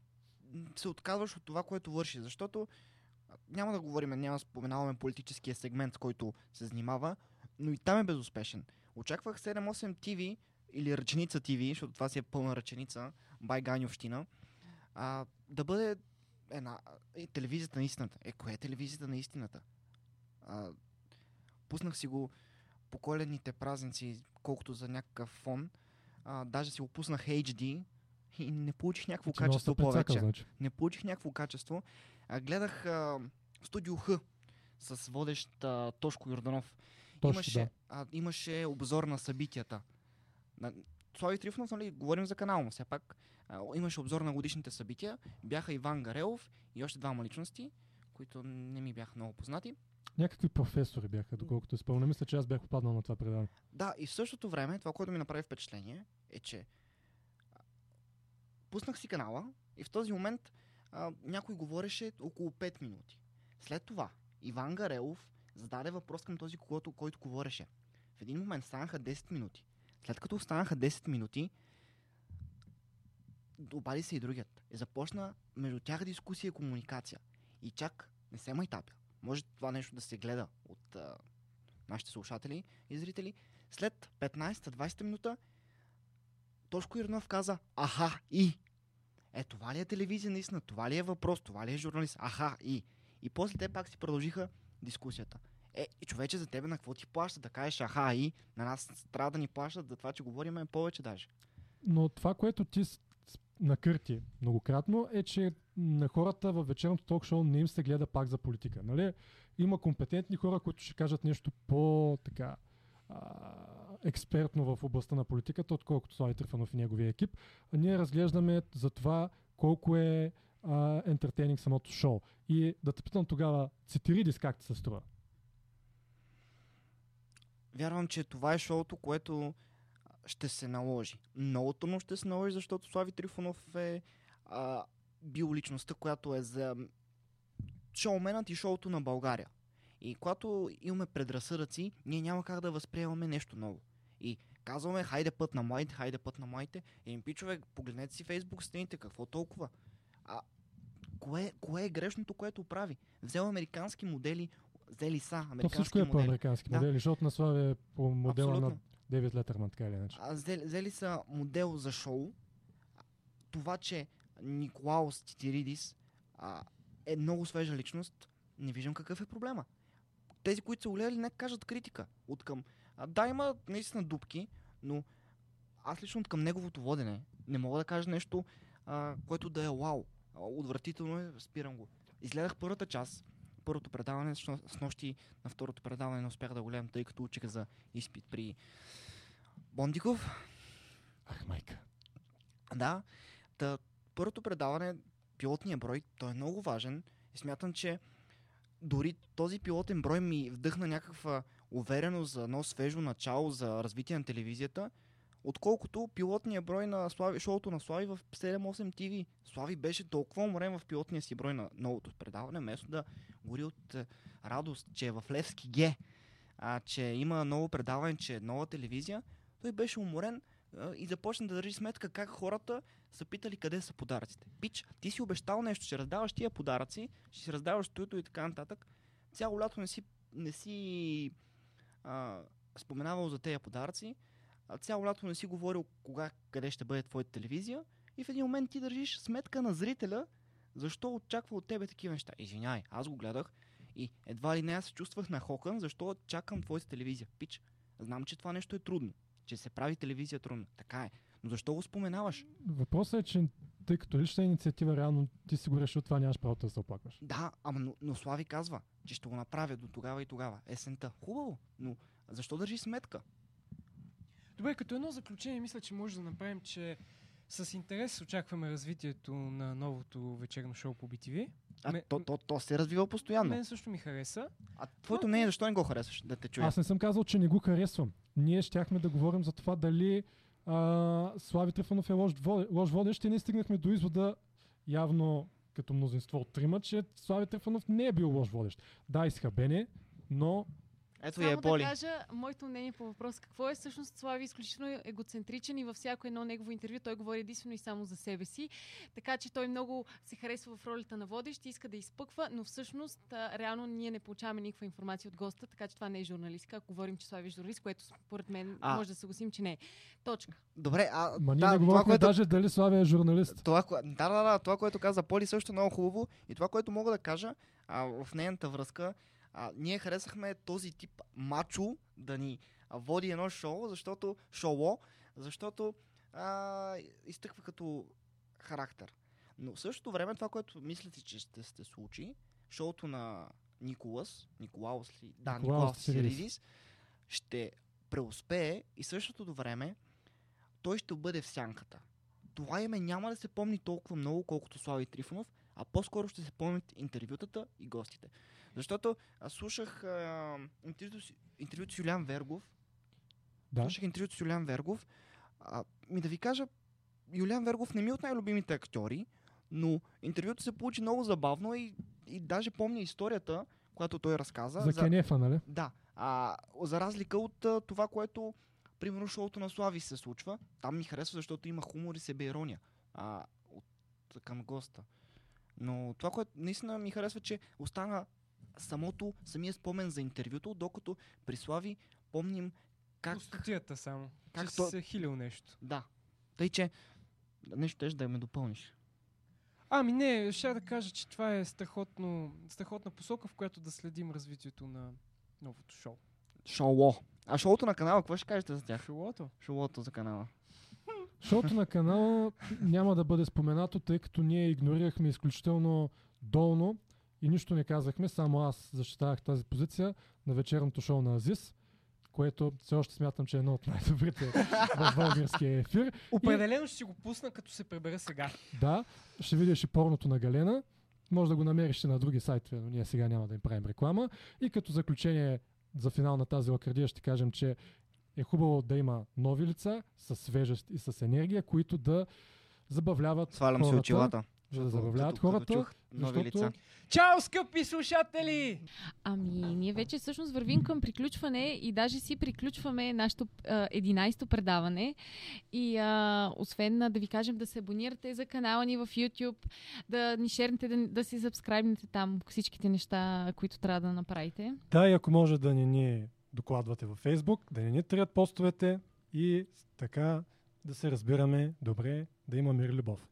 S18: се отказваш от това, което върши. Защото няма да говорим, няма да споменаваме политическия сегмент, с който се занимава, но и там е безуспешен. Очаквах 7-8 TV или Ръченица TV, защото това си е пълна ръченица, бай Ганьовщина, а, да бъде една е, телевизията на истината. Е, кое е телевизията на истината? А, пуснах си го по коледните празници, колкото за някакъв фон. А, даже си го пуснах HD и не получих някакво
S5: Ти много
S18: качество повече.
S5: значи.
S18: Не получих някакво качество. А, гледах а, Студио Х с водещ а, Тошко Йорданов.
S5: Точно,
S18: имаше,
S5: да.
S18: а, имаше обзор на събитията. На, Слави Трифонов, нали, говорим за канал му. Все пак а, имаше обзор на годишните събития. Бяха Иван Гарелов и още двама личности, които не ми бяха много познати.
S5: Някакви професори бяха, доколкото спомня. Мисля, че аз бях попаднал на това предаване.
S18: Да, и в същото време, това, което ми направи впечатление, е, че пуснах си канала и в този момент а, някой говореше около 5 минути. След това Иван Гарелов зададе въпрос към този, който, който говореше. В един момент станаха 10 минути. След като останаха 10 минути, обади се и другият. И започна между тях дискусия и комуникация. И чак не се майтапя. Може това нещо да се гледа от а, нашите слушатели и зрители. След 15-20 минута Тошко Ирнов каза Аха, и. Е, това ли е телевизия наистина? Това ли е въпрос? Това ли е журналист? Аха, и. И после те пак си продължиха дискусията. Е, и човече за тебе на какво ти плаща да кажеш аха и на нас трябва да ни плащат за това, че говорим повече даже.
S5: Но това, което ти с- накърти многократно е, че на хората във вечерното ток-шоу не им се гледа пак за политика. Нали? Има компетентни хора, които ще кажат нещо по така а, експертно в областта на политиката, отколкото Слави Трифанов и неговия екип. А ние разглеждаме за това колко е ентертейнинг самото шоу. И да те питам тогава, Цитиридис как ти се струва?
S18: Вярвам, че това е шоуто, което ще се наложи. Много трудно ще се наложи, защото Слави Трифонов е а, бил личността, която е за шоуменът и шоуто на България. И когато имаме предразсъдъци, ние няма как да възприемаме нещо ново. И казваме, хайде път на младите, хайде път на младите. Еми, пичове, погледнете си фейсбук стените, какво толкова? А, кое, кое е грешното, което прави? Взел американски модели, взели са
S5: То
S18: американски
S5: всичко е по
S18: модели.
S5: американски
S18: Да.
S5: модели, защото на Слави е по модела
S18: Абсолютно.
S5: Дейвид Летърман, така или иначе.
S18: А, взели, са модел за шоу. Това, че Николаус Титиридис а, е много свежа личност, не виждам какъв е проблема. Тези, които са олели, нека кажат критика. От към... А, да, има наистина дупки, но аз лично от към неговото водене не мога да кажа нещо, а, което да е вау. Отвратително е, спирам го. Изгледах първата част, първото предаване, с, но- с нощи на второто предаване не успях да го гледам, тъй като учих за изпит при Бондиков.
S5: Ах, майка.
S18: Да. Та, първото предаване, пилотния брой, той е много важен. И смятам, че дори този пилотен брой ми вдъхна някаква увереност за едно свежо начало за развитие на телевизията, отколкото пилотния брой на Слави, шоуто на Слави в 7-8 TV. Слави беше толкова уморен в пилотния си брой на новото предаване, вместо да гори от е, радост, че е в Левски Г, а, че има ново предаване, че е нова телевизия, той беше уморен а, и започна да държи сметка как хората са питали къде са подаръците. Пич, ти си обещал нещо, ще раздаваш тия подаръци, ще си раздаваш туито и така нататък. Цяло лято не си, не си а, споменавал за тези подаръци, цяло лято не си говорил кога, къде ще бъде твоята телевизия и в един момент ти държиш сметка на зрителя, защо очаква от тебе такива неща. Извинявай, аз го гледах и едва ли не аз се чувствах на хокън, защо чакам твоята телевизия. Пич, знам, че това нещо е трудно, че се прави телевизия трудно. Така е. Но защо го споменаваш?
S5: Въпросът е, че тъй като лична инициатива, реално ти си го решил, това нямаш правото да се оплакваш.
S18: Да, ама но, но Слави казва, че ще го направя до тогава и тогава. Есента. Хубаво, но защо държи сметка?
S4: Добре, като едно заключение, мисля, че може да направим, че с интерес очакваме развитието на новото вечерно шоу по BTV.
S18: А, то, то, то се развива постоянно.
S4: Мен също ми хареса.
S18: А твоето мнение, защо не го харесваш? Да те чуя.
S5: Аз не съм казал, че не го харесвам. Ние щяхме да говорим за това дали а, Слави Трифонов е лош, водещ, лош водещ и ние стигнахме до извода, явно като мнозинство от трима, че Слави Трифонов не е бил лош водещ. Да, изхабен е, но
S18: Ето
S6: Само да кажа моето мнение по въпрос. Какво е всъщност Слави изключително егоцентричен и във всяко едно негово интервю той говори единствено и само за себе си. Така че той много се харесва в ролята на водещ, иска да изпъква, но всъщност реално ние не получаваме никаква информация от госта, така че това не е журналистика. Ако говорим, че Слави е журналист, което според мен
S18: А.
S6: може да съгласим, че не е. Точка.
S18: Добре, а
S5: Ма ние
S18: да,
S5: не
S18: това, което...
S5: даже дали Слави е журналист.
S18: Това, кое- да, да, да, това, което каза Поли също е много хубаво. И това, което мога да кажа а, в нейната връзка, а, ние харесахме този тип мачо да ни води едно шоу, защото шоу, защото а, изтъква като характер. Но в същото време това, което мислите, че ще се случи, шоуто на Николас, Николаус ли? Да,
S5: Николаус. Сиридис,
S18: ще преуспее и същото време той ще бъде в сянката. Това име няма да се помни толкова много, колкото Слави Трифонов, а по-скоро ще се помнят интервютата и гостите. Защото аз слушах а, интервюто, с- интервюто с Юлиан Вергов.
S19: Да.
S18: Слушах интервюто с Юлиан Вергов. А, ми да ви кажа, Юлиан Вергов не ми е от най-любимите актьори, но интервюто се получи много забавно и, и даже помня историята, която той разказа.
S19: За Кенефа, нали?
S18: Да. А, за разлика от а, това, което примерно шоуто на Слави се случва, там ми харесва, защото има хумор и себеирония а, от, към госта. Но това, което наистина ми харесва, че остана самото, самия спомен за интервюто, докато при Слави помним как...
S4: Пустотията само.
S18: Как
S4: че
S18: то-
S4: си се хилил нещо.
S18: Да. Тъй, че нещо теж да ме допълниш.
S4: Ами не, ще да кажа, че това е страхотно, страхотна посока, в която да следим развитието на новото шоу.
S18: Шоу. А шоуто на канала, какво ще кажете за тях?
S4: Шоуто?
S18: Шоуто за канала.
S19: Шоуто на канала няма да бъде споменато, тъй като ние игнорирахме изключително долно и нищо не казахме, само аз защитавах тази позиция на вечерното шоу на Азис, което все още смятам, че е едно от най-добрите в българския ефир.
S4: Определено ще си го пусна, като се пребера сега.
S19: Да, ще видиш и порното на Галена. Може да го намериш и на други сайтове, но ние сега няма да им правим реклама. И като заключение за финал на тази лакардия ще кажем, че е хубаво да има нови лица с свежест и с енергия, които да забавляват
S18: Свалям
S19: хората.
S18: очилата.
S19: За да
S18: Защото
S19: забавляват
S18: като- като
S19: хората.
S18: чух нови
S19: защото
S18: лица.
S4: Чао, скъпи слушатели!
S6: Ами, ние вече всъщност вървим към приключване и даже си приключваме нашето а, 11-то предаване. И а, освен да ви кажем да се абонирате за канала ни в YouTube, да ни шернете, да, да си сабскрайбнете там всичките неща, които трябва да направите.
S5: Да, и ако може да не ни докладвате във Facebook, да не ни трият постовете и така да се разбираме добре, да има мир и любов.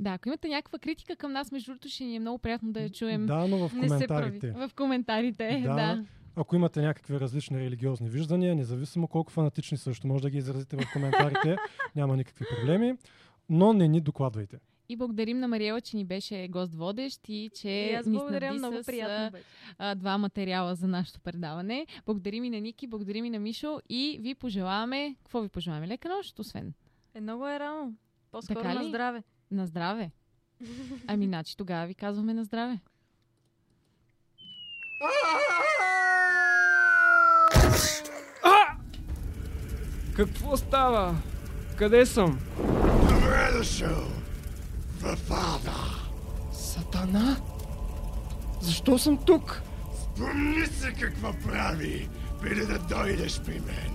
S6: Да, ако имате някаква критика към нас, между другото, ще ни е много приятно да я чуем.
S5: Да, но в
S6: Не се прави.
S5: коментарите.
S6: В коментарите, да. да.
S5: Ако имате някакви различни религиозни виждания, независимо колко фанатични също може да ги изразите в коментарите, няма никакви проблеми, но не ни докладвайте.
S6: И благодарим на Мариела, че ни беше гост водещ и че
S7: И аз
S6: ни
S7: благодаря, много
S6: с,
S7: приятно
S6: а, два материала за нашето предаване. Благодарим и на Ники, благодарим и на Мишо и ви пожелаваме... Какво ви пожелаваме? Лека нощ, освен.
S7: Е, много е рано. По-скоро на здраве.
S6: На здраве. Ами, значи тогава ви казваме на здраве.
S4: Какво става? Къде съм?
S1: Добре дошъл в ада.
S4: Сатана? Защо съм тук?
S1: Спомни се какво прави, преди да дойдеш при мен.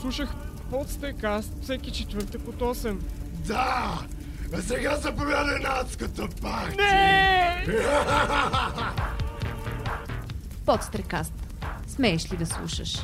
S4: Слушах подстекаст всеки четвъртък от 8.
S1: Да! А сега заповядай на адското парти!
S4: Не!
S3: Подстрекаст. Смееш ли да слушаш?